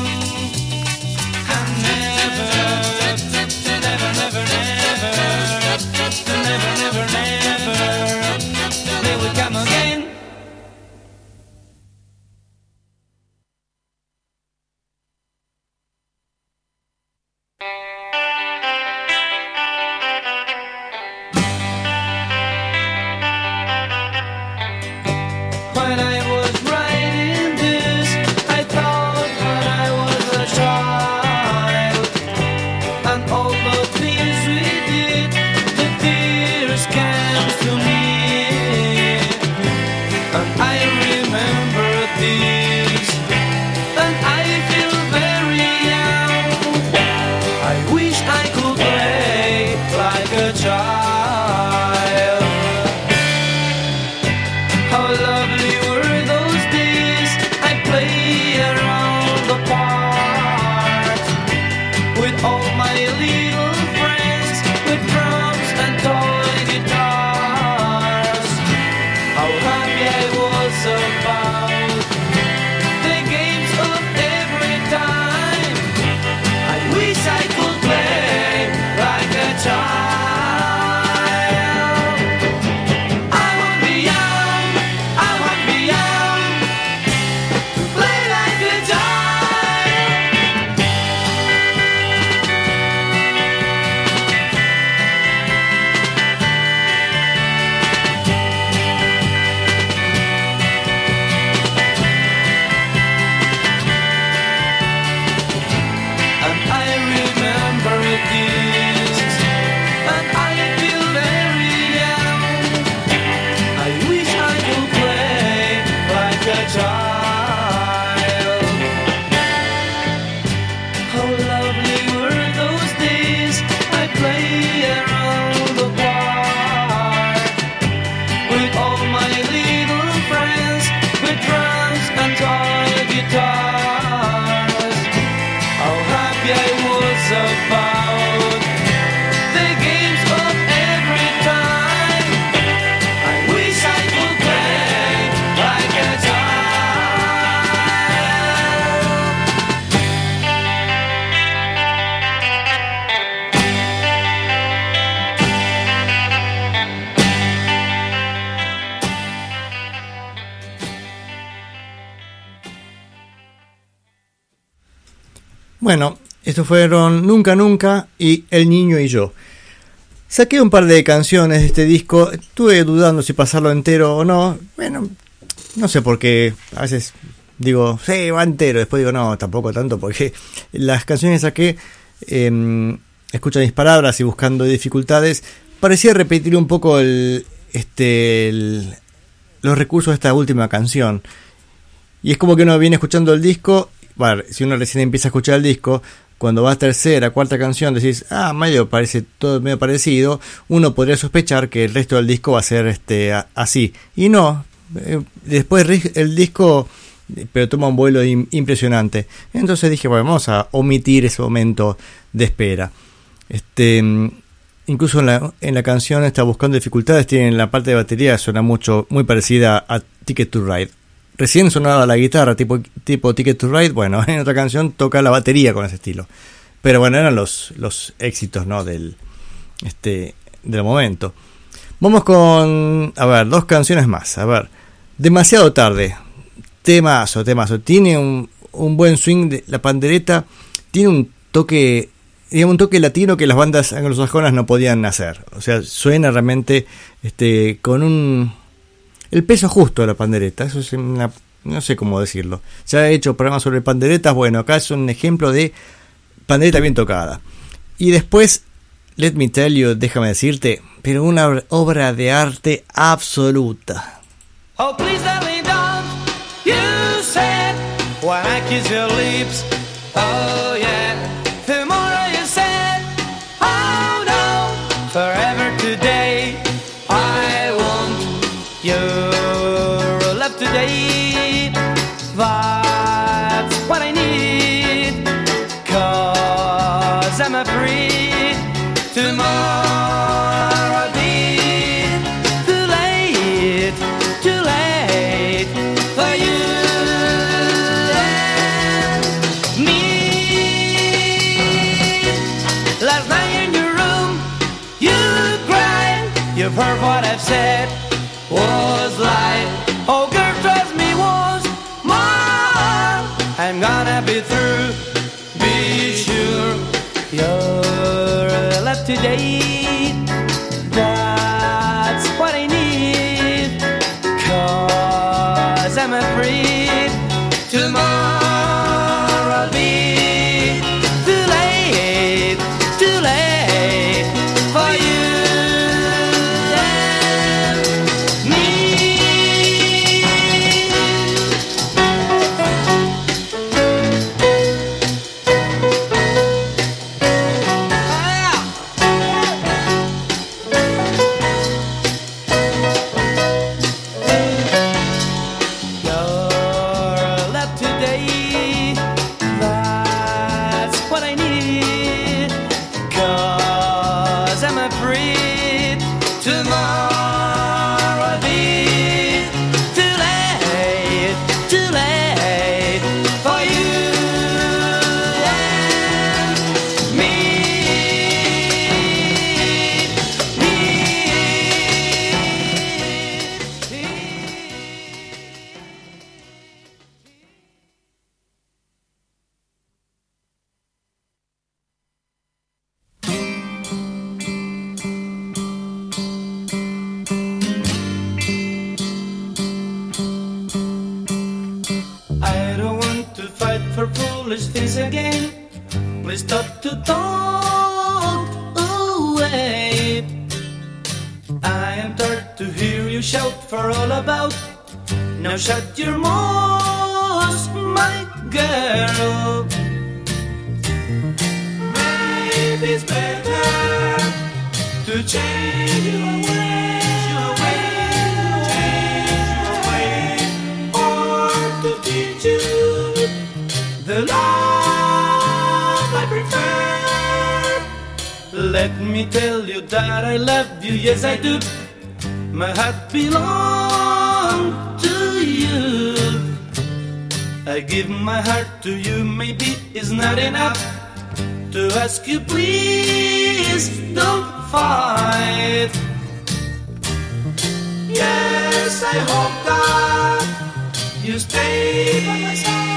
fueron Nunca Nunca y El Niño y Yo. Saqué un par de canciones de este disco, estuve dudando si pasarlo entero o no. Bueno, no sé por qué, a veces digo, sí, va entero, después digo, no, tampoco tanto, porque las canciones que saqué, eh, escuchan mis palabras y buscando dificultades, parecía repetir un poco este, el- los recursos de esta última canción. Y es como que uno viene escuchando el disco, bueno, si uno recién empieza a escuchar el disco, cuando va a tercera, cuarta canción, decís, ah, medio parece todo medio parecido, uno podría sospechar que el resto del disco va a ser este a- así. Y no, eh, después el disco, eh, pero toma un vuelo im- impresionante. Entonces dije, bueno, vamos a omitir ese momento de espera. Este, mm, incluso en la, en la canción está buscando dificultades, tiene la parte de batería, suena mucho, muy parecida a Ticket to Ride. Recién sonaba la guitarra tipo, tipo Ticket to Ride, bueno, en otra canción toca la batería con ese estilo. Pero bueno, eran los, los éxitos, ¿no? Del, este, del momento. Vamos con, a ver, dos canciones más. A ver, demasiado tarde. Temazo, temazo. Tiene un, un buen swing de la pandereta. Tiene un toque, digamos, un toque latino que las bandas anglosajonas no podían hacer. O sea, suena realmente este, con un, el peso justo de la pandereta. Eso es una, no sé cómo decirlo. Ya he hecho programas sobre panderetas. Bueno, acá es un ejemplo de pandereta bien tocada. Y después, let me tell you, déjame decirte, pero una obra- de arte absoluta. Oh, please, don't you said when I kiss your lips. Oh, was lie. Oh, girl, trust me, was more. I'm gonna be through. Be sure you're left today. Stop to talk away. I am tired to hear you shout for all about. Now shut your mouth, my girl. Maybe it's better to change your ways, your ways, change your ways, or to teach you the love Let me tell you that I love you, yes I do. My heart belongs to you. I give my heart to you, maybe it's not enough to ask you, please don't fight. Yes, I hope that you stay by my side,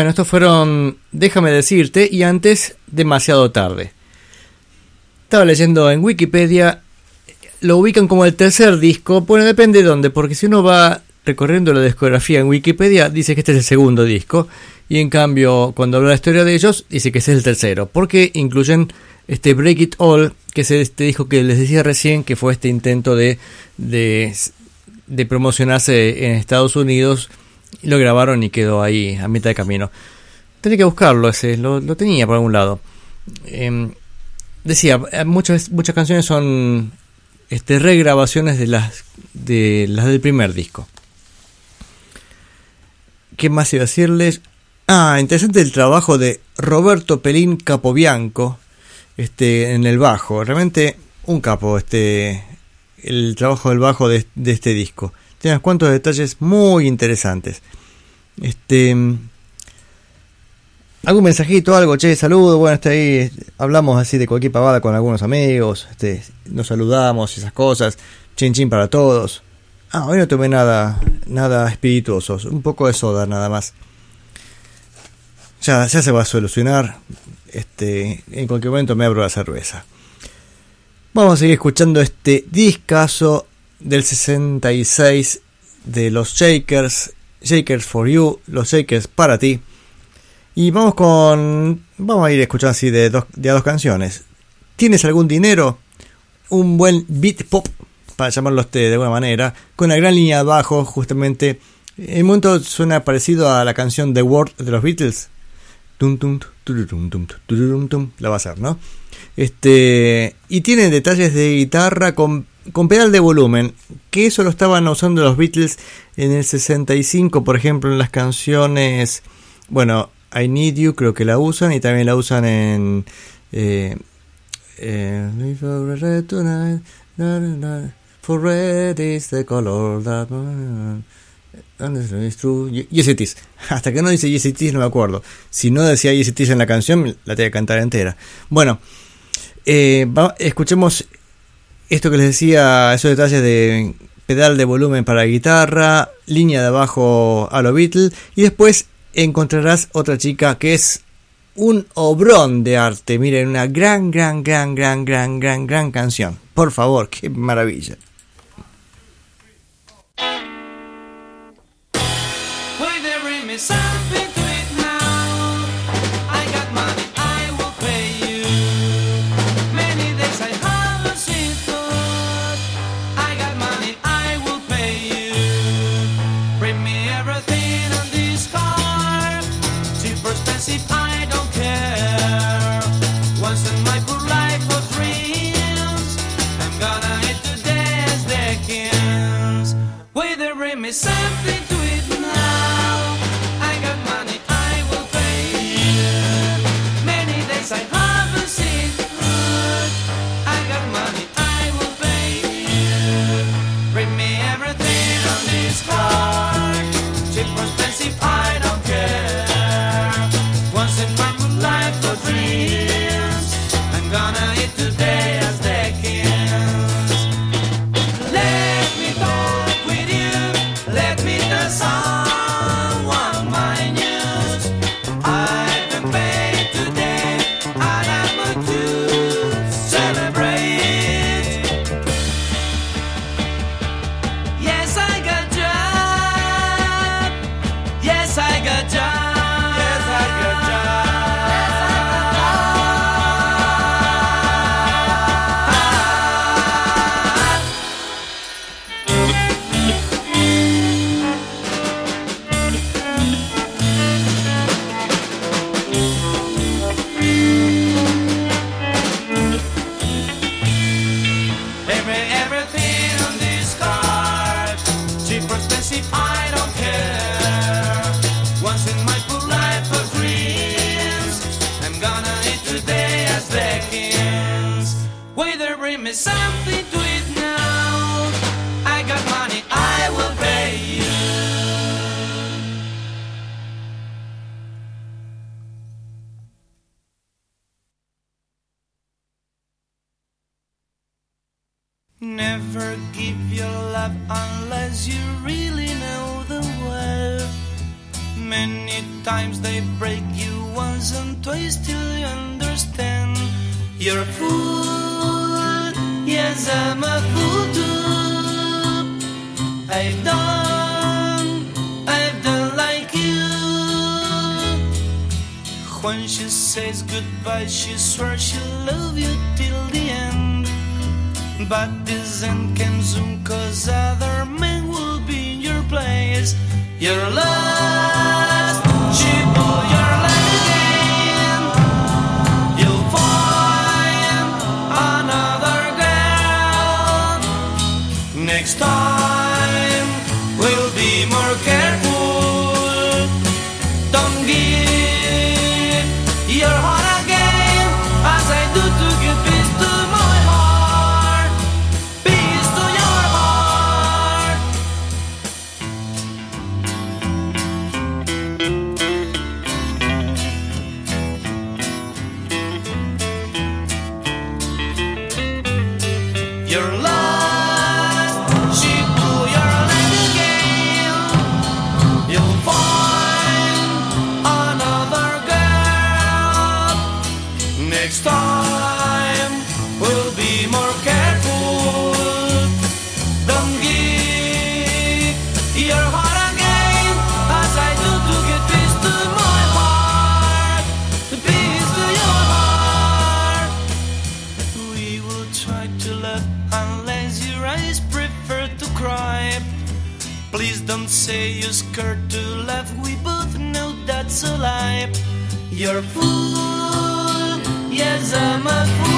Bueno, estos fueron Déjame decirte y antes Demasiado tarde. Estaba leyendo en Wikipedia, lo ubican como el tercer disco, bueno, depende de dónde, porque si uno va recorriendo la discografía en Wikipedia, dice que este es el segundo disco, y en cambio, cuando habla la historia de ellos, dice que ese es el tercero, porque incluyen este Break It All, que es este disco que les decía recién, que fue este intento de, de, de promocionarse en Estados Unidos, lo grabaron y quedó ahí a mitad de camino. Tenía que buscarlo ese, lo, lo tenía por algún lado. Em, decía, eh, muchas, muchas canciones son este, regrabaciones de las, de las del primer disco. ¿Qué más iba a decirles? Ah, interesante el trabajo de Roberto Pelín Capobianco este, en el bajo. Realmente un capo este, el trabajo del bajo de, de este disco. Tiene unos cuantos detalles muy interesantes. Este. Algún mensajito, algo, che, saludo, bueno, está ahí, hablamos así de cualquier pavada con algunos amigos, este, nos saludamos, esas cosas, chin chin para todos. Ah, hoy no tomé nada, nada espirituoso, un poco de soda nada más. Ya, ya se va a solucionar, este, en cualquier momento me abro la cerveza. Vamos a seguir escuchando este discazo del 66 de los Shakers, Shakers for You, los Shakers para ti. Y vamos con. Vamos a ir escuchando así de, dos, de dos canciones. ¿Tienes algún dinero? Un buen beat pop, para llamarlo este de alguna manera, con una gran línea de bajo, justamente. En un momento suena parecido a la canción The World de los Beatles. La va a hacer, ¿no? Este. Y tiene detalles de guitarra con con pedal de volumen, que eso lo estaban usando los Beatles en el 65, por ejemplo, en las canciones, bueno, I Need You creo que la usan y también la usan en eh, eh, For red is the color that Yes it is. Hasta que no dice Yes it is no me acuerdo. Si no decía Yes it is en la canción, la tenía que cantar entera. Bueno, eh, va, escuchemos esto que les decía, esos detalles de pedal de volumen para guitarra, línea de abajo a lo Beatle, y después encontrarás otra chica que es un obrón de arte. Miren, una gran, gran, gran, gran, gran, gran, gran canción. Por favor, qué maravilla. Scared to laugh. We both know that's a lie. You're a fool. Yes, I'm a fool.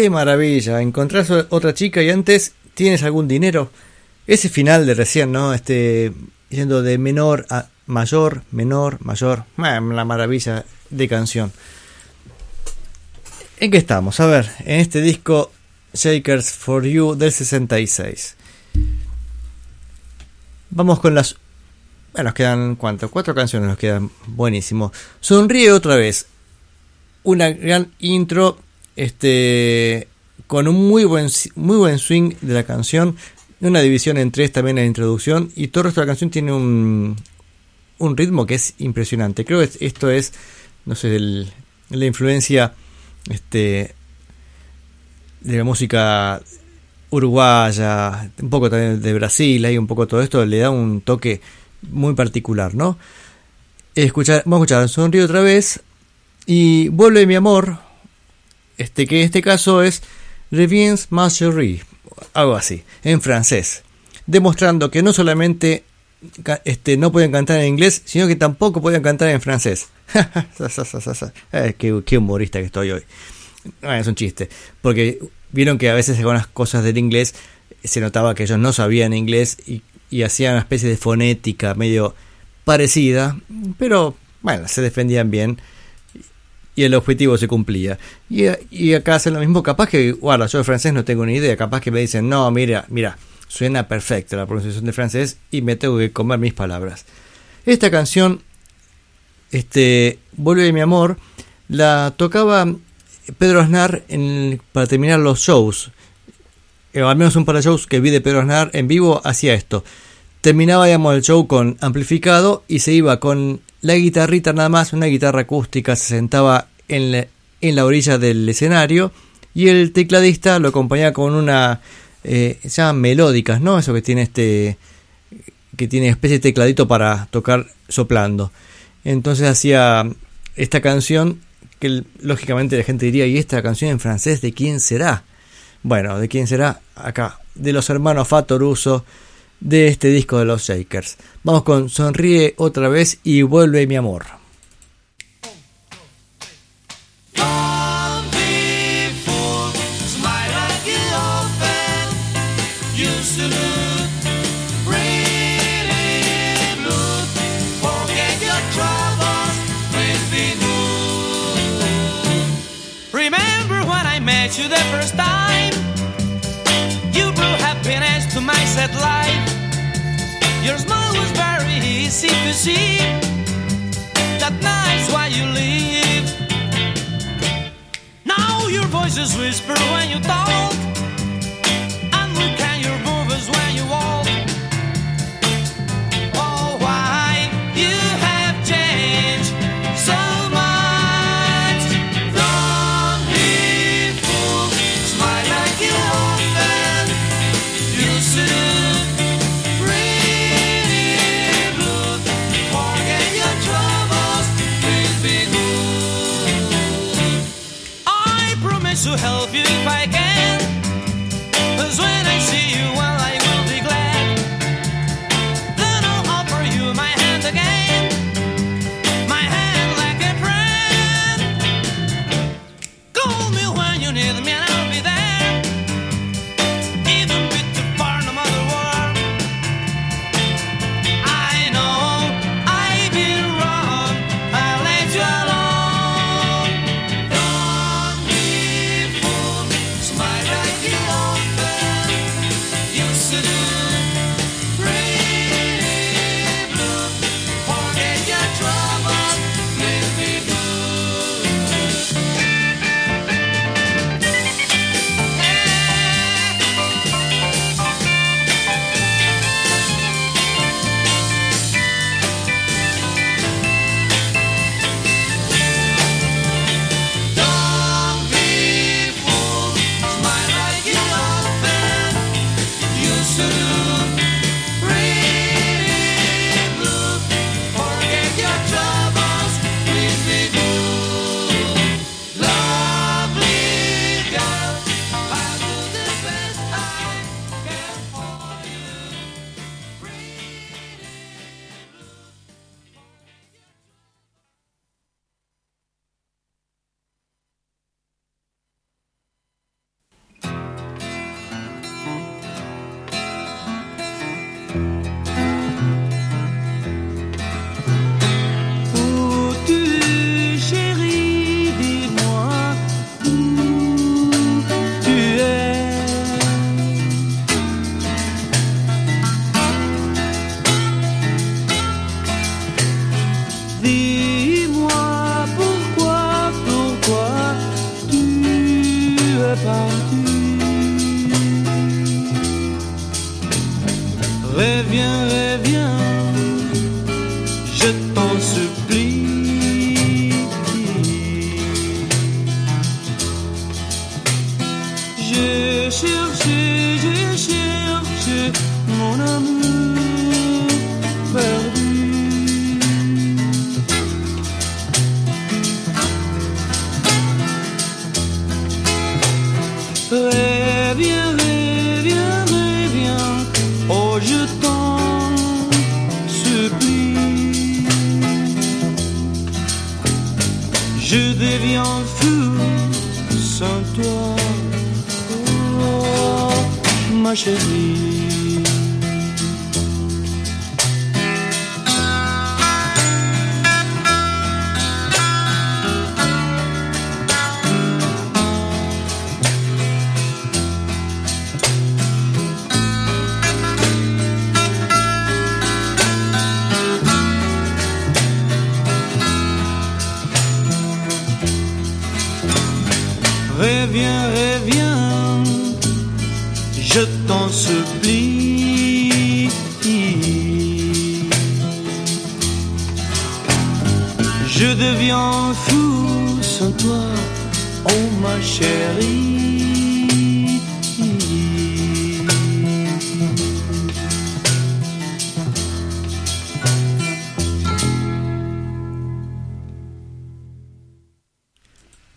Qué maravilla, encontrás otra chica y antes tienes algún dinero. Ese final de recién, ¿no? Este, yendo de menor a mayor, menor, mayor. La maravilla de canción. ¿En qué estamos? A ver, en este disco Shakers for You del 66. Vamos con las... Bueno, nos quedan cuánto? Cuatro canciones nos quedan. Buenísimo. Sonríe otra vez. Una gran intro. Este. Con un muy buen, muy buen swing de la canción. Una división en tres también en la introducción. Y todo el resto de la canción tiene un, un ritmo que es impresionante. Creo que esto es. No sé, la influencia. Este. De la música uruguaya, un poco también de Brasil, hay un poco todo esto, le da un toque muy particular, ¿no? Escuchar, vamos a escuchar Sonrío otra vez y Vuelve mi amor, este que en este caso es Reviens ma chérie, algo así, en francés, demostrando que no solamente este, no pueden cantar en inglés, sino que tampoco pueden cantar en francés. eh, qué, humorista que estoy hoy. No, es un chiste, porque vieron que a veces algunas cosas del inglés se notaba que ellos no sabían inglés y, hacían una especie de fonética medio parecida, pero bueno, se defendían bien y el objetivo se cumplía. Y, acá hacen lo mismo, capaz que, guarda, yo de francés no tengo ni idea, capaz que me dicen, no, mira, mira, suena perfecta la pronunciación de francés y me tengo que comer mis palabras. Esta canción, este, Vuelve mi amor, la tocaba Pedro Aznar en, para terminar los shows, eh, al menos un par de shows que vi de Pedro Aznar en vivo, hacía esto. Terminaba, digamos, el show con amplificado y se iba con la guitarrita nada más, una guitarra acústica, se sentaba en la, en la orilla del escenario y el tecladista lo acompañaba con una, eh, se llaman melódicas, ¿no? Eso que tiene este, que tiene especie de tecladito para tocar soplando. Entonces hacía esta canción que lógicamente la gente diría, ¿y esta canción en francés de quién será? Bueno, ¿de quién será? Acá, de los hermanos Fatoruso, de este disco de los Shakers. Vamos con Sonríe otra vez y vuelve mi amor. you the first time. You brought happiness to my sad life. Your smile was very easy to see. That night's why you leave. Now your voice is whisper when you talk, Reviens, reviens, je t'en supplie. Je deviens fou sans toi, oh ma chérie.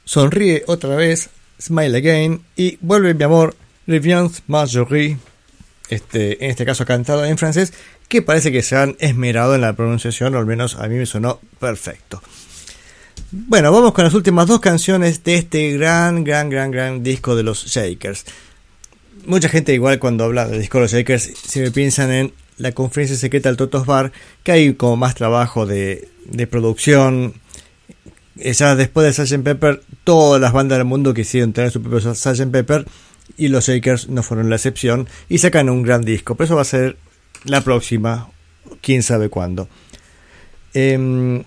Sonríe otra vez, Smile Again y Vuelve mi amor, Reviens Marjorie. Este, en este caso cantado en francés, que parece que se han esmerado en la pronunciación, o al menos a mí me sonó perfecto. Bueno, vamos con las últimas dos canciones de este gran, gran, gran, gran disco de los Shakers. Mucha gente igual cuando habla del disco de los Shakers siempre piensan en la conferencia secreta del Totos Bar, que hay como más trabajo de, de producción. Ya después de Sgt. Pepper, todas las bandas del mundo quisieron tener su propio Sgt. Pepper y los Shakers no fueron la excepción y sacan un gran disco. Pero eso va a ser la próxima, quién sabe cuándo. Em,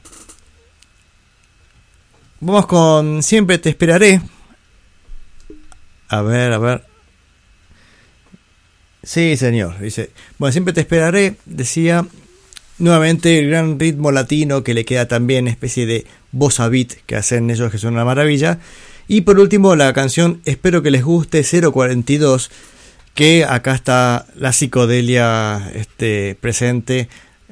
vamos con Siempre te esperaré. A ver, a ver. Sí, señor. Dice, bueno, siempre te esperaré. Decía nuevamente el gran ritmo latino que le queda también, especie de bossa beat que hacen ellos que son una maravilla. Y por último la canción Espero que les guste 042, que acá está la psicodelia este, presente,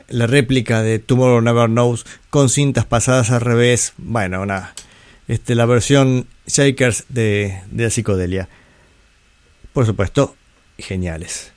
la réplica de Tomorrow Never Knows con cintas pasadas al revés. Bueno, una, este, la versión Shakers de, de la psicodelia. Por supuesto, geniales.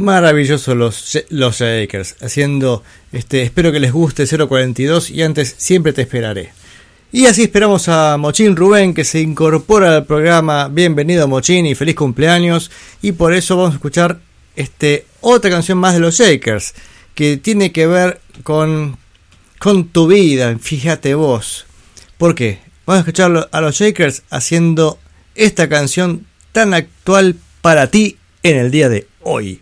Maravilloso los, los Shakers, haciendo, este, espero que les guste 042 y antes siempre te esperaré. Y así esperamos a Mochín Rubén que se incorpora al programa. Bienvenido Mochín y feliz cumpleaños. Y por eso vamos a escuchar este, otra canción más de los Shakers que tiene que ver con, con tu vida, fíjate vos. ¿Por qué? Vamos a escuchar a los Shakers haciendo esta canción tan actual para ti en el día de hoy.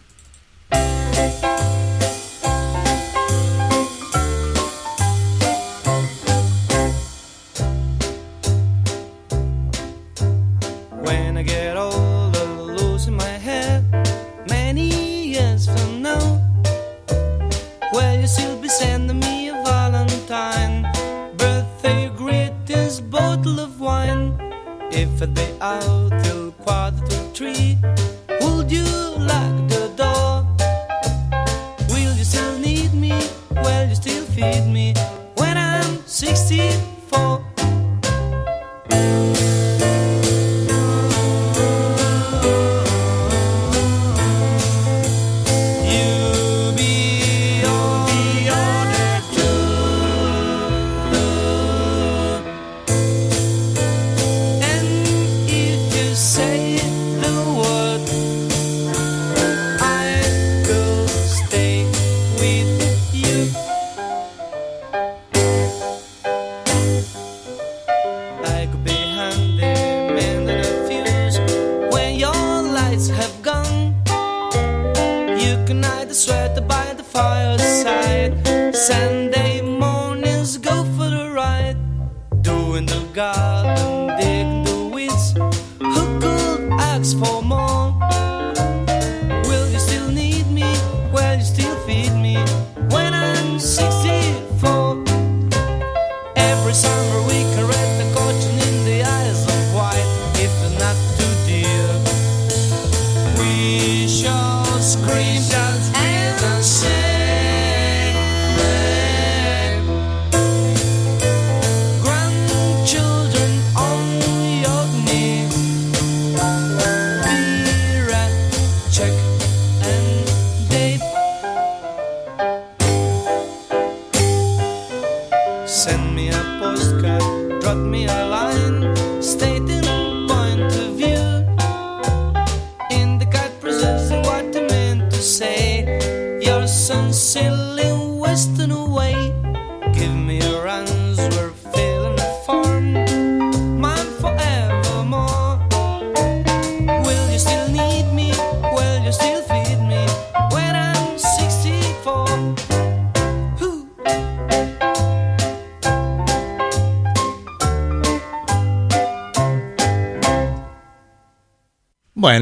If they out till quarter to three. Would you lock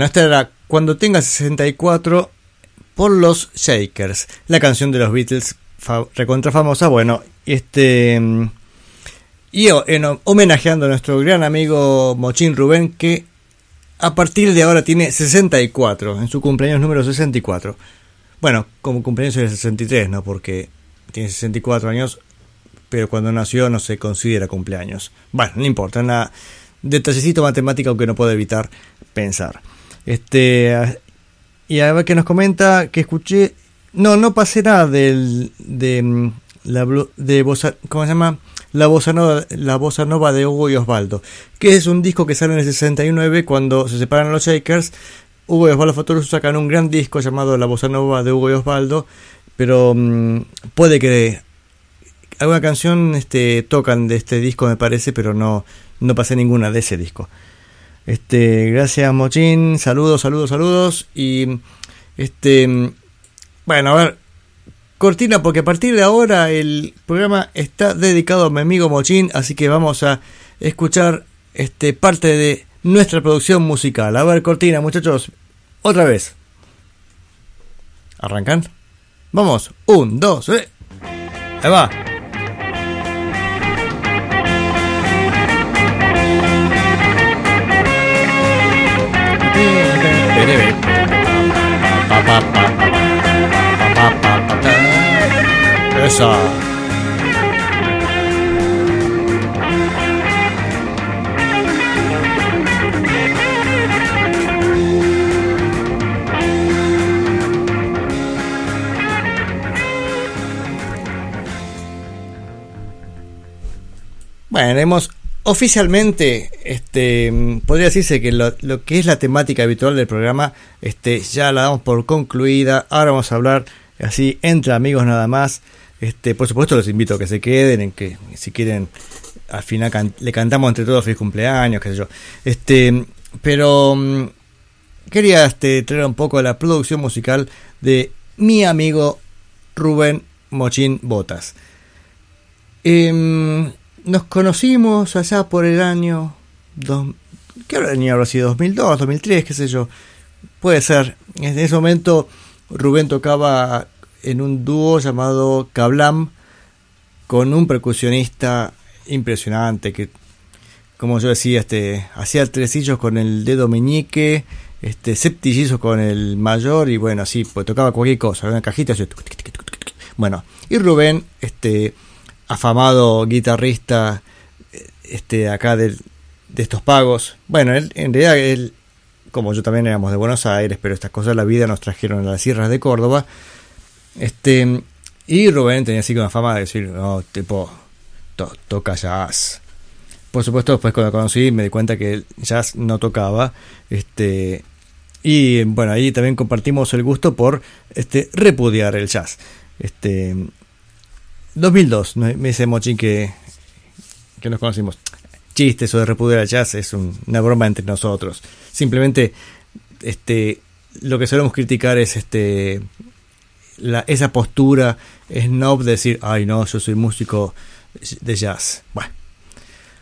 esta era Cuando tenga 64 por los Shakers, la canción de los Beatles recontra famosa. Bueno, este y en, ho- homenajeando a nuestro gran amigo Mochín Rubén que a partir de ahora tiene 64, en su cumpleaños número 64. Bueno, como cumpleaños es 63, ¿no? Porque tiene 64 años, pero cuando nació no se considera cumpleaños. Bueno, no importa, una detallecito matemático que no puedo evitar pensar. Este y a ver qué nos comenta que escuché no no pasé nada del de mm, la de ¿cómo se llama? La bossa nova, la bossa nova de Hugo y Osvaldo, que es un disco que sale en el 69 cuando se separan los Shakers. Hugo y Osvaldo Fatoruso sacan un gran disco llamado La bossa nova de Hugo y Osvaldo, pero mm, puede que alguna canción este tocan de este disco me parece, pero no no pasé ninguna de ese disco. Este, gracias Mochín, saludos, saludos, saludos y este bueno, a ver, cortina porque a partir de ahora el programa está dedicado a mi amigo Mochín, así que vamos a escuchar este parte de nuestra producción musical. A ver, cortina, muchachos, otra vez. ¿Arrancan? Vamos, un, dos, tres. Ahí va. Esa. Bueno, hemos oficialmente, este, podría decirse que lo, que es la temática habitual del programa, este, ya la damos por concluida. Ahora vamos a hablar así entre amigos nada más. Este, por supuesto los invito a que se queden, en que si quieren al final le cantamos entre todos feliz cumpleaños, qué sé yo. Este, pero mm, quería este, traer un poco la producción musical de mi amigo Rubén Mochín Botas. Em, nos conocimos allá por el año. Dos, ¿Qué año habrá sido? ¿2002, 2003? ¿Qué sé yo? Puede ser. En ese momento Rubén tocaba en un dúo llamado Kablam con un percusionista impresionante que, como yo decía, este, hacía tresillos con el dedo meñique, este, septillizos con el mayor y bueno, así, pues tocaba cualquier cosa, una cajita así. Bueno, y Rubén, este, afamado guitarrista, este, acá del- de estos pagos, bueno, él, en realidad él, como yo también éramos de Buenos Aires, pero estas cosas de la vida nos trajeron a las sierras de Córdoba, este, y Rubén tenía así una fama de decir, no, tipo, to- toca jazz. Por supuesto, después cuando conocí me di cuenta que jazz no tocaba. Este, y bueno, ahí también compartimos el gusto por este, repudiar el jazz. Este, 2002, ¿no? me dice Mochín que, que nos conocimos. Chiste, eso de repudiar el jazz es un- una broma entre nosotros. Simplemente, este, lo que solemos criticar es este, la, esa postura snob de decir, ay no, yo soy músico de jazz. Bueno,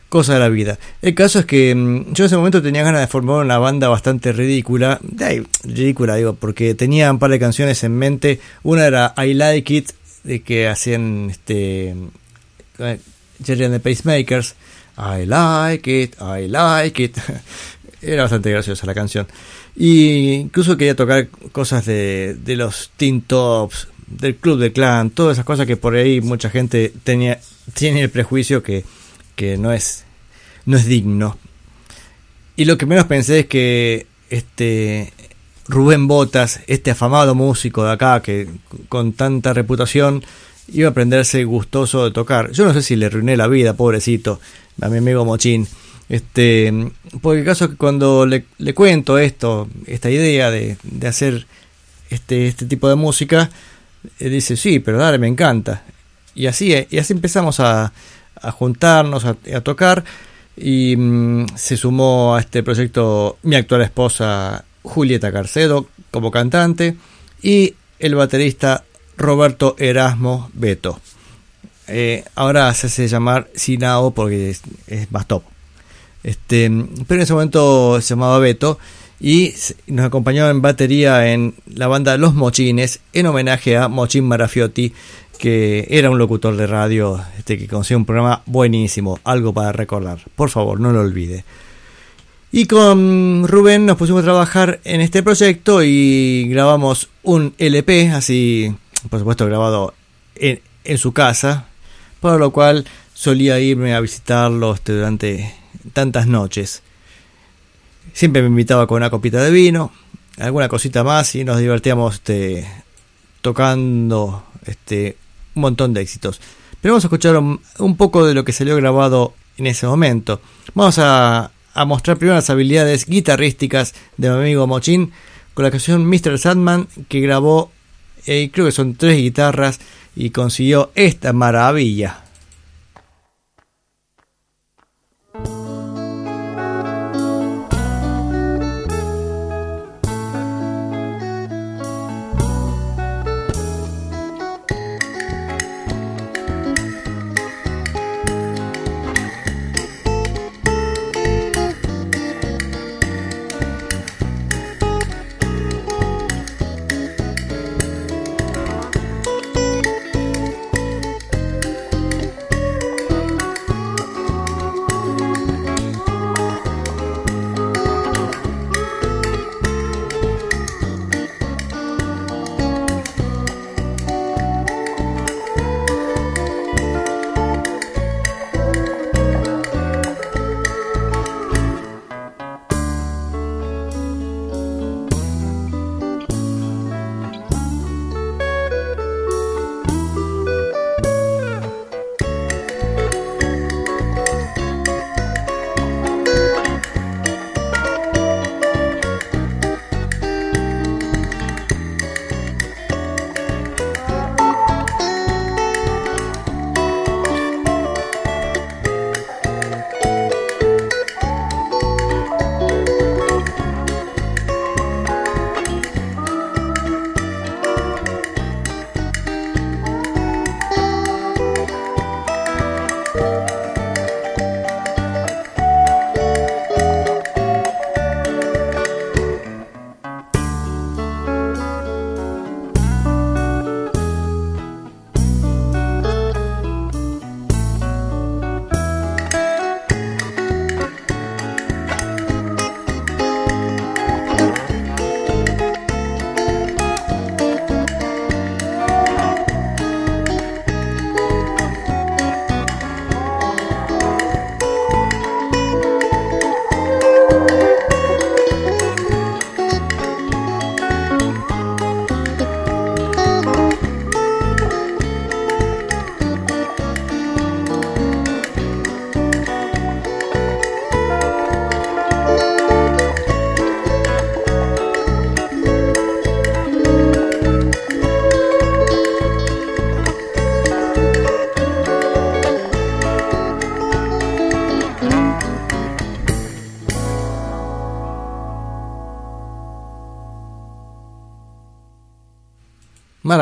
cosa de la vida. El caso es que mm, yo en ese momento tenía ganas de formar una banda bastante ridícula. De ahí, ridícula, digo, porque tenía un par de canciones en mente. Una era I Like It, de que hacían este Jerry and the Pacemakers. I like it, I like it. Era bastante graciosa la canción. Y incluso quería tocar cosas de, de los Teen Tops, del Club de Clan, todas esas cosas que por ahí mucha gente tenía, tiene el prejuicio que, que no es no es digno. Y lo que menos pensé es que este Rubén Botas, este afamado músico de acá que con tanta reputación iba a aprenderse gustoso de tocar. Yo no sé si le arruiné la vida, pobrecito, a mi amigo Mochín. Este, porque el caso es que cuando le, le cuento esto, esta idea de, hacer este, este tipo de música, él dice, sí, pero dale, me encanta. Y así, y así empezamos a, a juntarnos, a, a tocar, y mm, se sumó a este proyecto mi actual esposa Julieta Carcedo como cantante, y el baterista Roberto Erasmo Beto. Eh, ahora se hace llamar Sinao porque es, más top. Este, pero en ese momento se llamaba Beto y nos acompañaba en batería en la banda Los Mochines en homenaje a Mochín Marafiotti que era un locutor de radio este, que conocía un programa buenísimo, algo para recordar. Por favor, no lo olvide. Y con Rubén nos pusimos a trabajar en este proyecto y grabamos un LP, así, por supuesto, grabado en, en su casa, por lo cual solía irme a visitarlo este, durante tantas noches. Siempre me invitaba con una copita de vino, alguna cosita más y nos divertíamos este, tocando este, un montón de éxitos. Pero vamos a escuchar un poco de lo que salió grabado en ese momento. Vamos a, a mostrar primero las habilidades guitarrísticas de mi amigo Mochín con la canción Mr. Sandman que grabó, eh, creo que son tres guitarras y consiguió esta maravilla.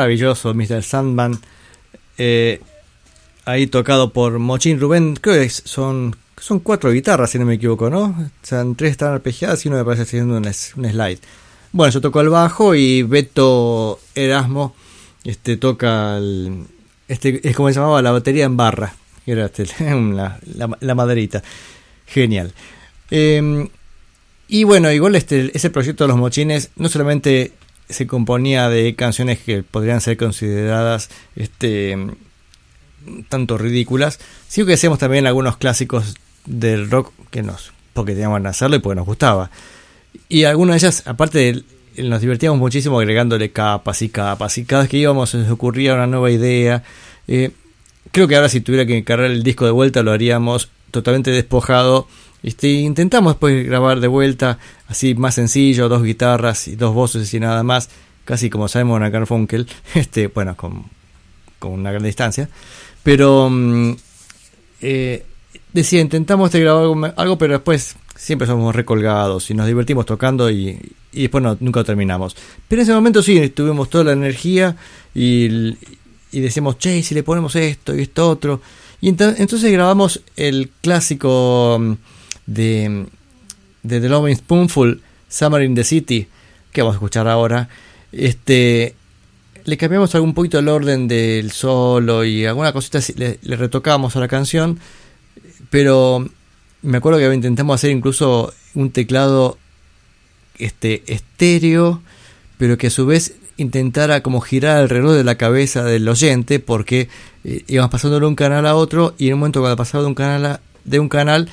Maravilloso Mr. Sandman, eh, ahí tocado por Mochin Rubén, creo que son, son cuatro guitarras si no me equivoco, ¿no? O sea, tres están arpegiadas y uno me parece haciendo un, slide. Bueno, yo toco el bajo y Beto Erasmo este, toca este, es como se llamaba la batería en barra, era este, la, la, maderita. Genial. Em, y bueno, igual este, ese proyecto de los mochines no solamente se componía de canciones que podrían ser consideradas este, tanto ridículas, sino que hacíamos también algunos clásicos del rock que nos, porque teníamos que hacerlo y porque nos gustaba. Y algunas de ellas, aparte nos divertíamos muchísimo agregándole capas y capas, y cada vez que íbamos se nos ocurría una nueva idea. Eh, creo que ahora si tuviera que cargar el disco de vuelta lo haríamos totalmente despojado. Este, intentamos después grabar de vuelta, así más sencillo, dos guitarras y dos voces y nada más, casi como sabemos en Garfunkel, este, bueno, con, con una gran distancia. Pero mm, eh, decía, intentamos de grabar algo, pero después siempre somos recolgados y nos divertimos tocando y, después no, nunca terminamos. Pero en ese momento sí, tuvimos toda la energía y, y decíamos, che, si le ponemos esto y esto otro. Y entonces grabamos el clásico mm, de, de The Loving Spoonful, Summer in the City, que vamos a escuchar ahora. Este, le cambiamos algún poquito el orden del solo y alguna cosita le, retocamos a la canción, pero me acuerdo que intentamos hacer incluso un teclado este estéreo, pero que a su vez intentara como girar alrededor de la cabeza del oyente, porque eh, íbamos pasando de un canal a otro y en un momento cuando pasaba de un canal a, de un canal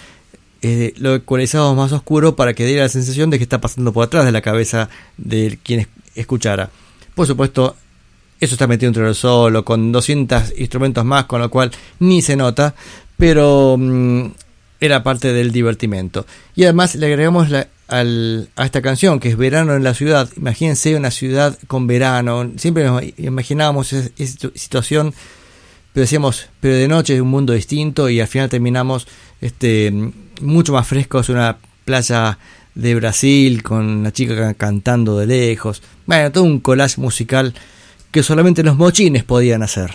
eh, lo ecualizábamos más oscuro para que diera la sensación de que está pasando por atrás de la cabeza de quien escuchara. Por supuesto, eso está metido entre el solo, con 200 instrumentos más, con lo cual ni se nota, pero mm, era parte del divertimento. Y además le agregamos a esta canción, que es Verano en la ciudad. Imagínense una ciudad con verano. Siempre nos imaginábamos esa, situación, pero decíamos, pero de noche es un mundo distinto y al final terminamos este, mucho más frescos, una playa de Brasil con una chica cantando de lejos. Bueno, todo un collage musical que solamente los mochines podían hacer.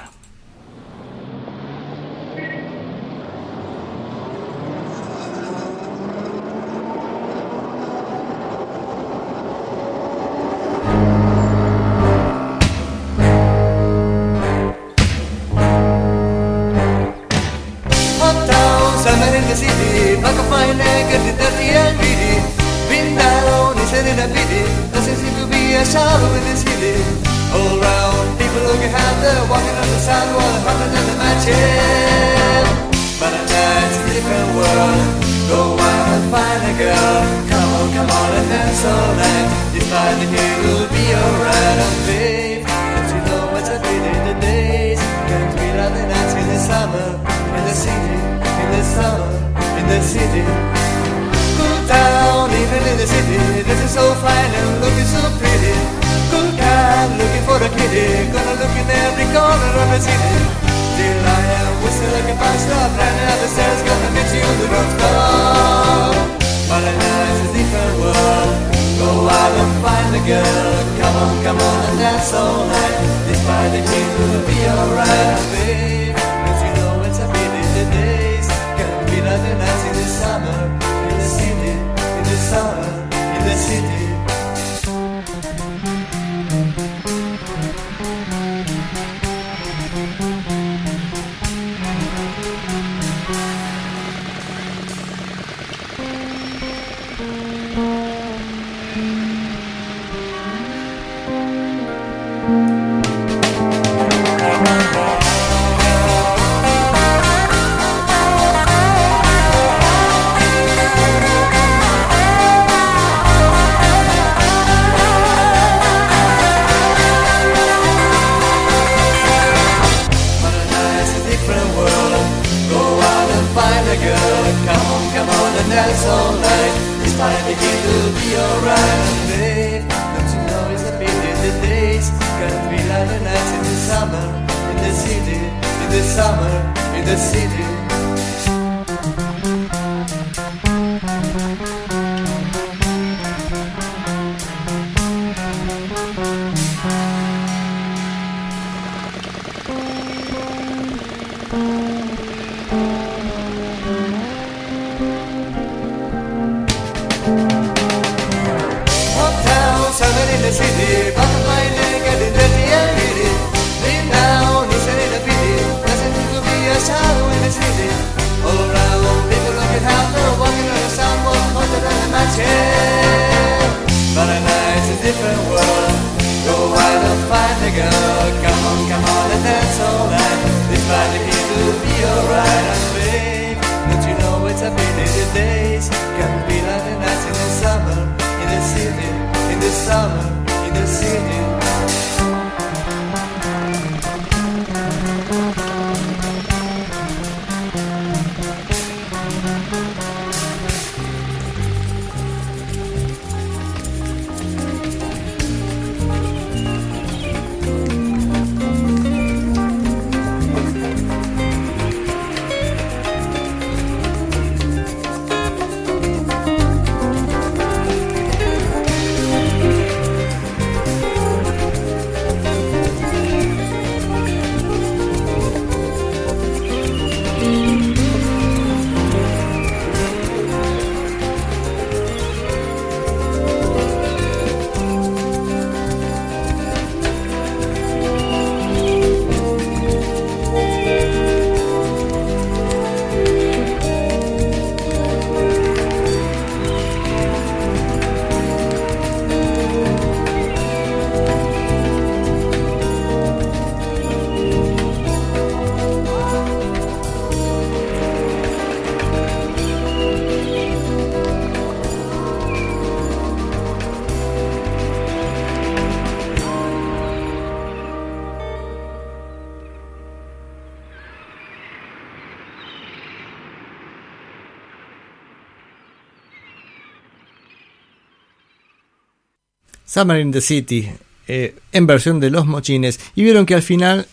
Summer in the City, eh, en versión de Los Mochines. Y vieron que al final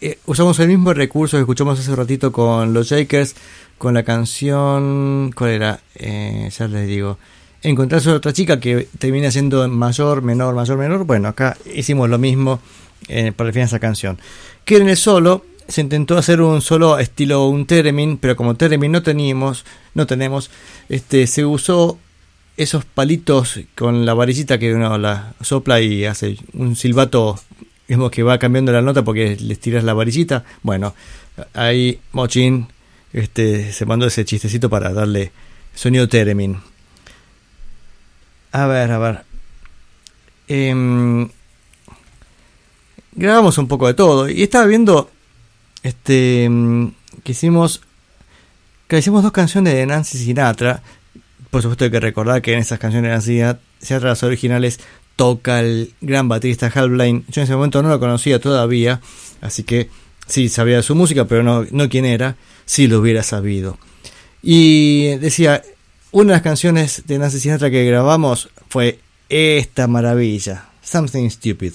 eh, usamos el mismo recurso que escuchamos hace ratito con los Shakers, con la canción. ¿Cuál era? Eh, ya les digo. Encontrarse a otra chica que termina siendo mayor, menor, mayor, menor. Bueno, acá hicimos lo mismo para el final de esa canción. Que en el solo se intentó hacer un solo estilo un theremin, pero como theremin no teníamos, no tenemos, este, se usó esos palitos con la varillita que uno la sopla y hace un silbato digamos que va cambiando la nota porque les tiras la varillita. Bueno, ahí Mochin este, se mandó ese chistecito para darle sonido theremin. A ver, a ver. Em, grabamos un poco de todo y estaba viendo este em, que hicimos que hicimos dos canciones de Nancy Sinatra por supuesto hay que recordar que en esas canciones Nancy Sinatra las originales toca el gran baterista Hal Blaine yo en ese momento no lo conocía todavía así que sí sabía su música pero no, no quién era si lo hubiera sabido. Y decía una de las canciones de Nancy Sinatra que grabamos fue esta maravilla Something Stupid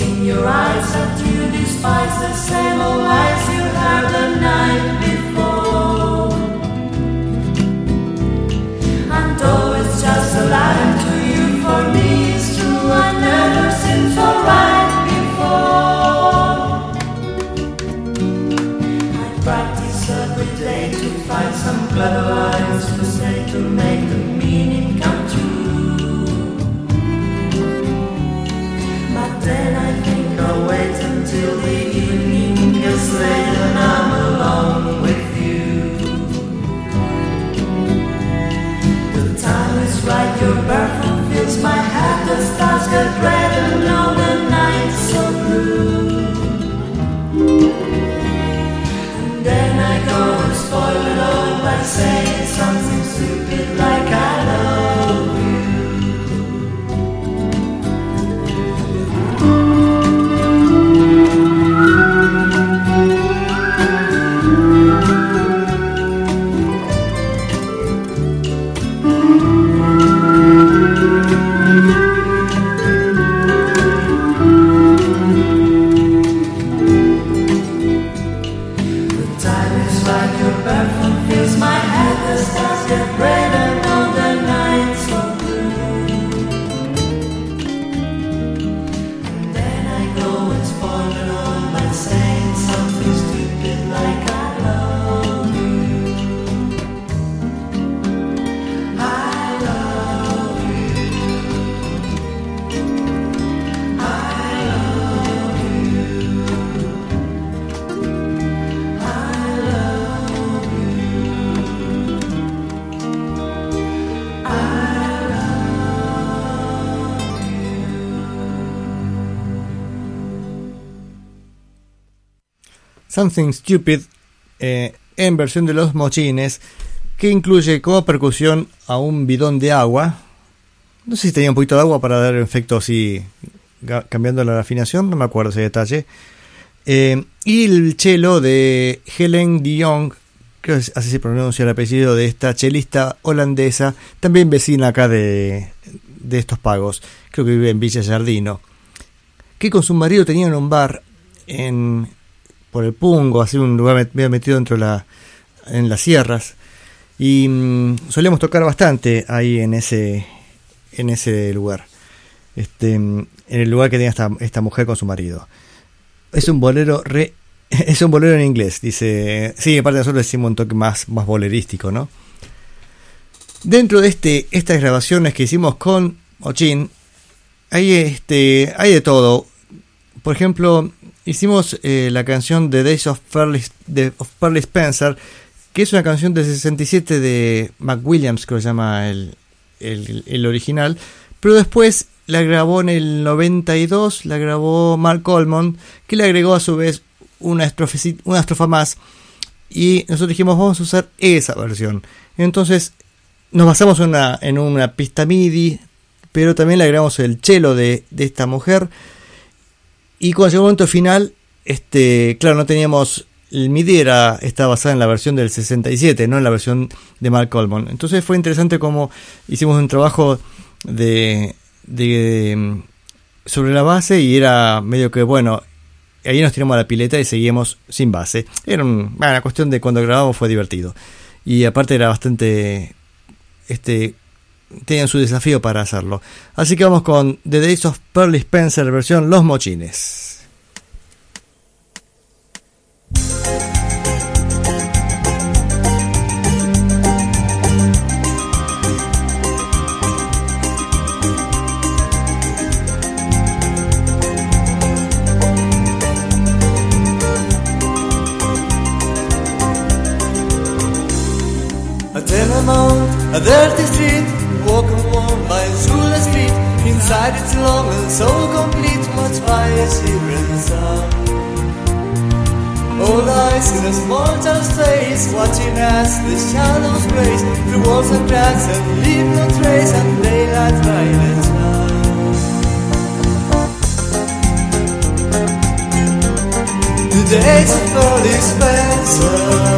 in your eyes that you despise the same old lies you heard the night before. And though it's just a lie to you, for me it's true. I never seemed so right before. I practice every day to find some clever lines to say to make the stars get red and all the night's so blue. And then I all by saying Something Stupid eh, en versión de los mochines, que incluye como percusión a un bidón de agua. No sé si tenía un poquito de agua para dar efecto así, cambiando la afinación, no me acuerdo ese detalle. Eh, y el cello de Helen creo que así se pronuncia el apellido de esta chelista holandesa, también vecina acá de, de estos pagos, creo que vive en Villa Jardino, que con su marido tenían un bar en, por el Pungo, así un lugar medio metido dentro de la, en las sierras, y mm, solíamos tocar bastante ahí en ese, en ese lugar, este, mm, en el lugar que tenía esta, esta mujer con su marido. Es un bolero re. Es un bolero en inglés, dice. Sí, aparte nosotros decimos un toque más, más bolerístico, ¿no? Dentro de este, estas grabaciones que hicimos con Ochin, hay este. hay de todo. Por ejemplo, hicimos eh, la canción The Days of Pearly, de, of Pearly Spencer, que es una canción del 67 de McWilliams, que lo llama el, el, original, pero después la grabó en el 92, la grabó Mark Coleman, que le agregó a su vez una, estrofeci- una estrofa más, y nosotros dijimos vamos a usar esa versión. Entonces nos basamos en una, en una pista MIDI, pero también le agregamos el cello de, de esta mujer, y cuando llegó el momento final, este, claro, no teníamos el MIDI era, está basada en la versión del 67, no en la versión de Mark Coleman. Entonces fue interesante como hicimos un trabajo de, de mm, sobre la base y era medio que bueno, ahí nos tiramos a la pileta y seguíamos sin base. Era un- una cuestión de cuando grabamos fue divertido. Y aparte era bastante este tenían su desafío para hacerlo. Así que vamos con The Days of Pearly Spencer versión Los Mochines. Inside it's long and so complete, much by a shivering sun. Old eyes in a small child's face, watching as the shadows grace through walls and cracks and leave no trace, and daylight and shine. The days of early Spencer.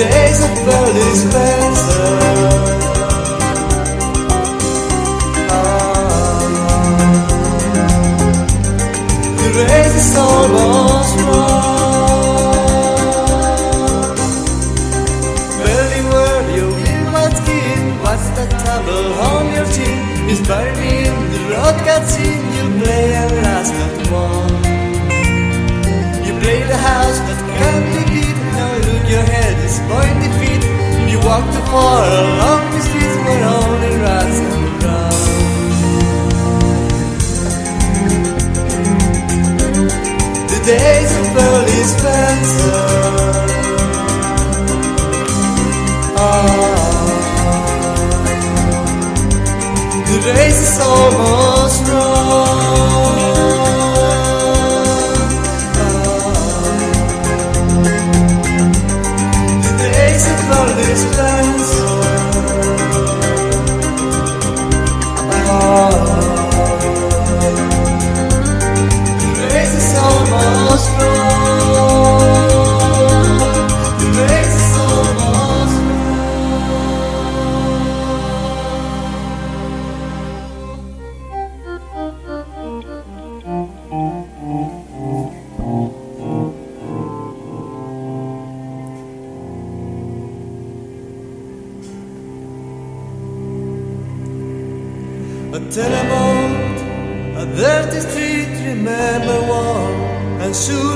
days of early Spencer. The is almost you. What's that trouble on your? Is buried head is pointy feet. You walk too far along the streets where only rats and run. The days of early Spencer. Ah, the race is almost run.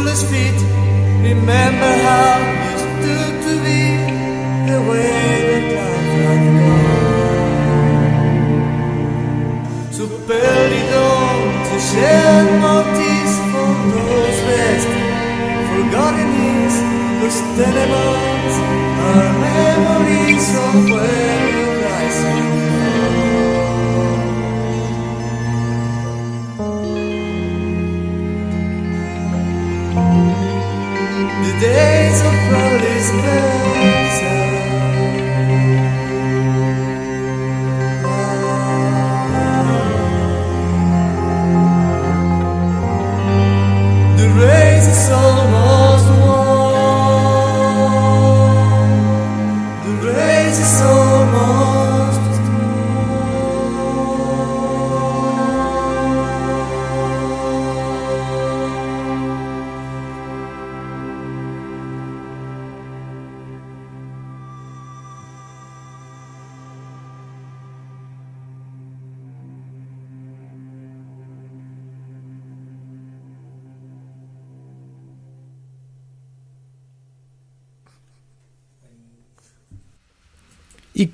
Shoeless feet. Remember how you stood to be the way that life had gone. So perdido to shed more tears for those best forgotten years. Those tenements are memories of where whisper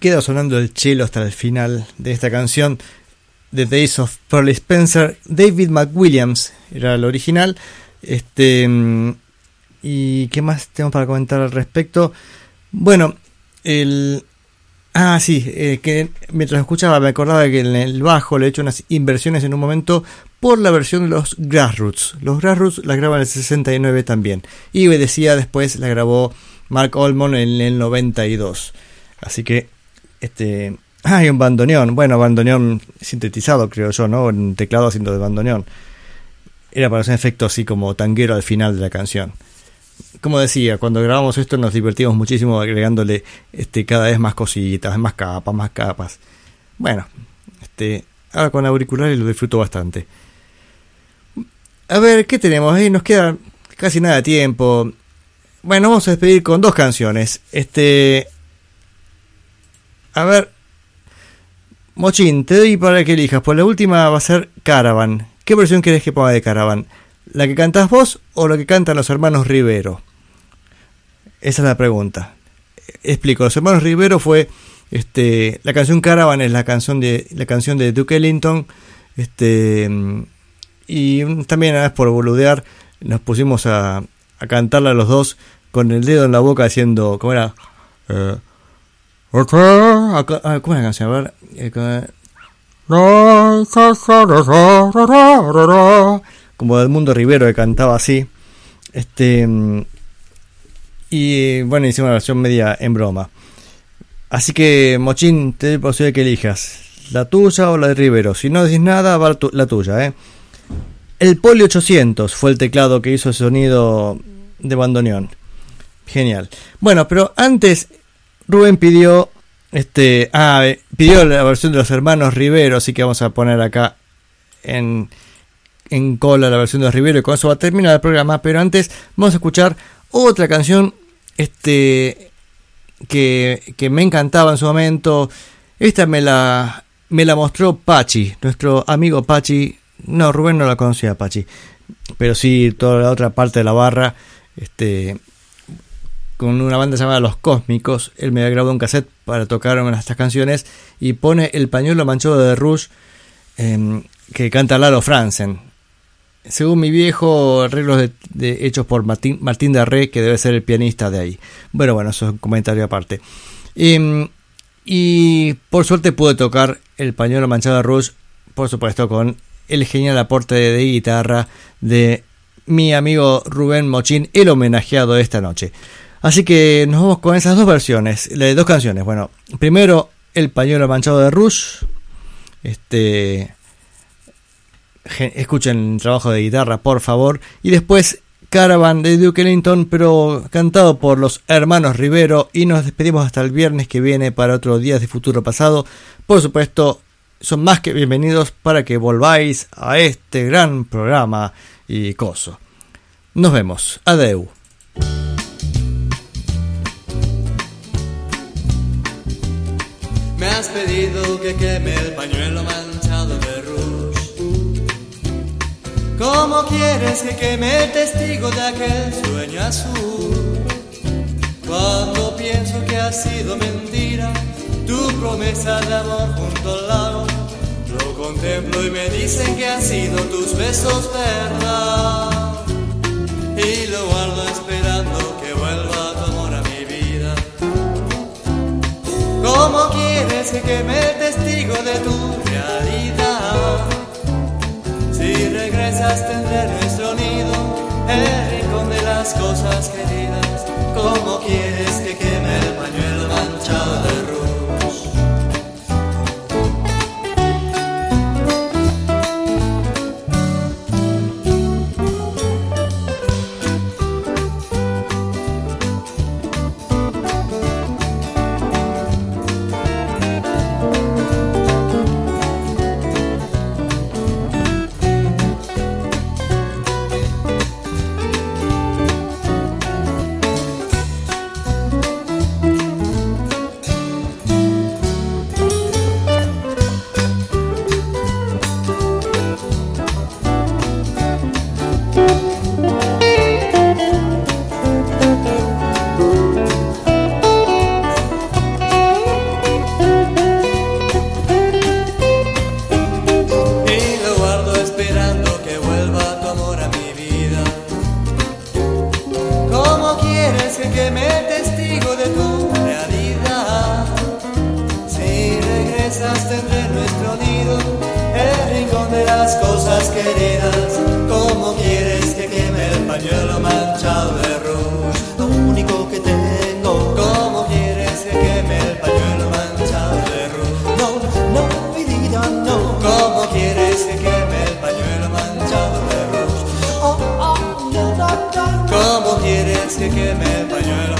queda sonando el cello hasta el final de esta canción, The Days of Pearly Spencer. David McWilliams era el original. Este, ¿Y qué más tenemos para comentar al respecto? Bueno, el. Ah, sí, eh, que mientras escuchaba me acordaba que en el bajo le he hecho unas inversiones en un momento por la versión de los Grassroots. Los Grassroots la graban en el 69 también. Y decía después la grabó Mark Olmon en el 92. Así que, este. Hay un bandoneón. Bueno, bandoneón sintetizado, creo yo, ¿no? Un teclado haciendo de bandoneón. Era para hacer efecto así como tanguero al final de la canción. Como decía, cuando grabamos esto nos divertimos muchísimo agregándole este, cada vez más cositas, más capas, más capas. Bueno, este, ahora con auriculares lo disfruto bastante. A ver, ¿qué tenemos? Ahí nos queda casi nada de tiempo. Bueno, vamos a despedir con dos canciones. Este. A ver. Mochín, te doy para que elijas. Pues la última va a ser Caravan. ¿Qué versión querés que ponga de Caravan? ¿La que cantás vos o la que cantan los hermanos Rivero? Esa es la pregunta. Explico, los hermanos Rivero fue este la canción Caravan es la canción de la canción de Duke Ellington, este y también a por boludear nos pusimos a, a cantarla los dos con el dedo en la boca haciendo ¿cómo era? Eh, ah, ¿Cómo es la canción? A ver, como del mundo Rivero que cantaba así. Este y bueno, hicimos una versión media en broma. Así que, Mochín, te doy posibilidad que elijas la tuya o la de Rivero. Si no decís nada, va la tuya, ¿eh? El Poli 800 fue el teclado que hizo el sonido de bandoneón. Genial. Bueno, pero antes Rubén pidió este ah, pidió la versión de los hermanos Rivero, así que vamos a poner acá en en cola la versión de Rivero y con eso va a terminar el programa, pero antes vamos a escuchar otra canción este que, que me encantaba en su momento. Esta me la me la mostró Pachi, nuestro amigo Pachi. No, Rubén no la conocía Pachi, pero sí toda la otra parte de la barra este con una banda llamada Los Cósmicos, él me había grabado un cassette para tocar una de estas canciones y pone el pañuelo manchado de Rush eh, que canta Lalo Franzen según mi viejo, arreglos de, hechos por Martín, Martín Darré, que debe ser el pianista de ahí. Bueno, bueno, eso es un comentario aparte. Y, y por suerte pude tocar el pañuelo manchado de Rush, por supuesto, con el genial aporte de, de guitarra de mi amigo Rubén Mochín, el homenajeado de esta noche. Así que nos vamos con esas dos versiones, dos canciones. Bueno, primero el pañuelo manchado de Rush, este escuchen el trabajo de guitarra, por favor. Y después Caravan de Duke Ellington, pero cantado por los hermanos Rivero. Y nos despedimos hasta el viernes que viene para otro Días de Futuro Pasado. Por supuesto, son más que bienvenidos para que volváis a este gran programa y coso. Nos vemos. Adeu. Me has pedido que queme el pañuelo manchado de rouge. ¿Cómo quieres que queme testigo de aquel sueño azul? Cuando pienso que ha sido mentira tu promesa de amor junto al lago, lo contemplo y me dicen que han sido tus besos verdad. Y lo guardo esperando que vuelva ¿Cómo quieres que queme el testigo de tu realidad? Si regresas tendré nuestro nido, el rincón de las cosas queridas. ¿Cómo quieres que queme el pañuelo manchado pañuelo manchado de rouge? Lo único que tengo. ¿Cómo quieres que queme el pañuelo manchado de rouge? No, no, mi vida, no. ¿Cómo quieres que queme el pañuelo manchado de rouge? Oh, oh, no, no, no. ¿Cómo quieres que queme el pañuelo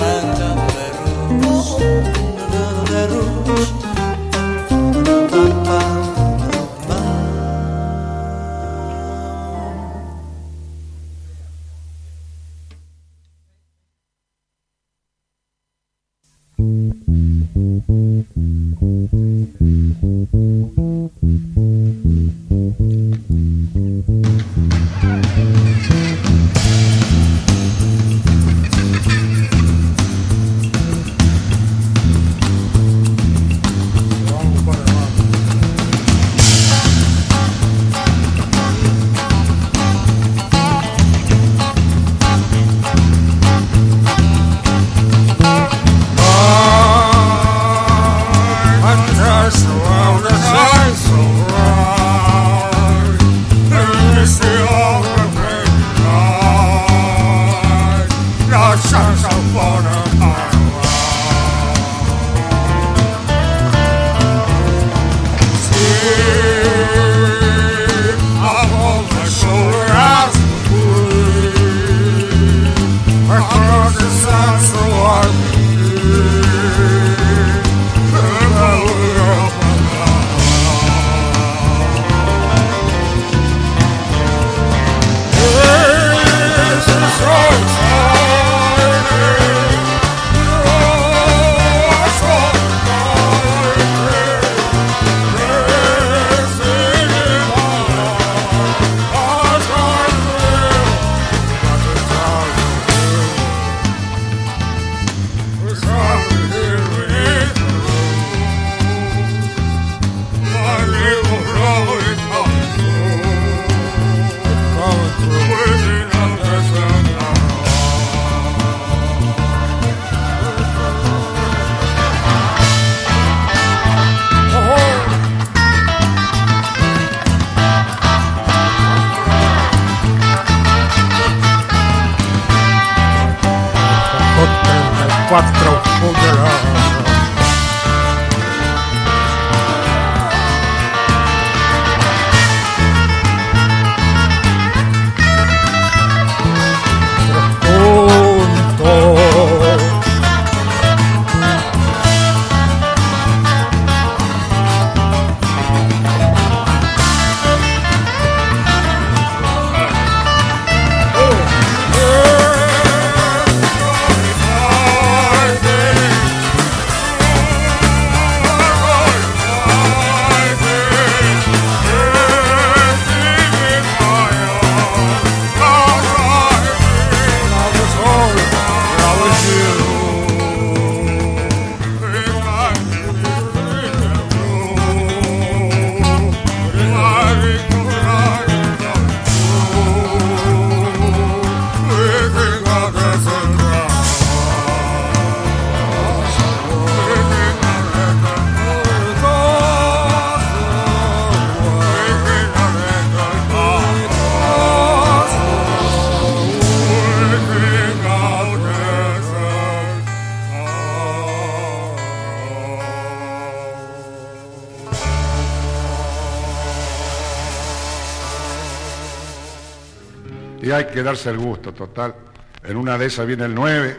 que darse el gusto, total. En una de esas viene el 9,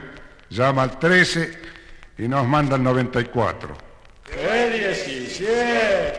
llama al 13 y nos manda el 94. ¡Qué 17!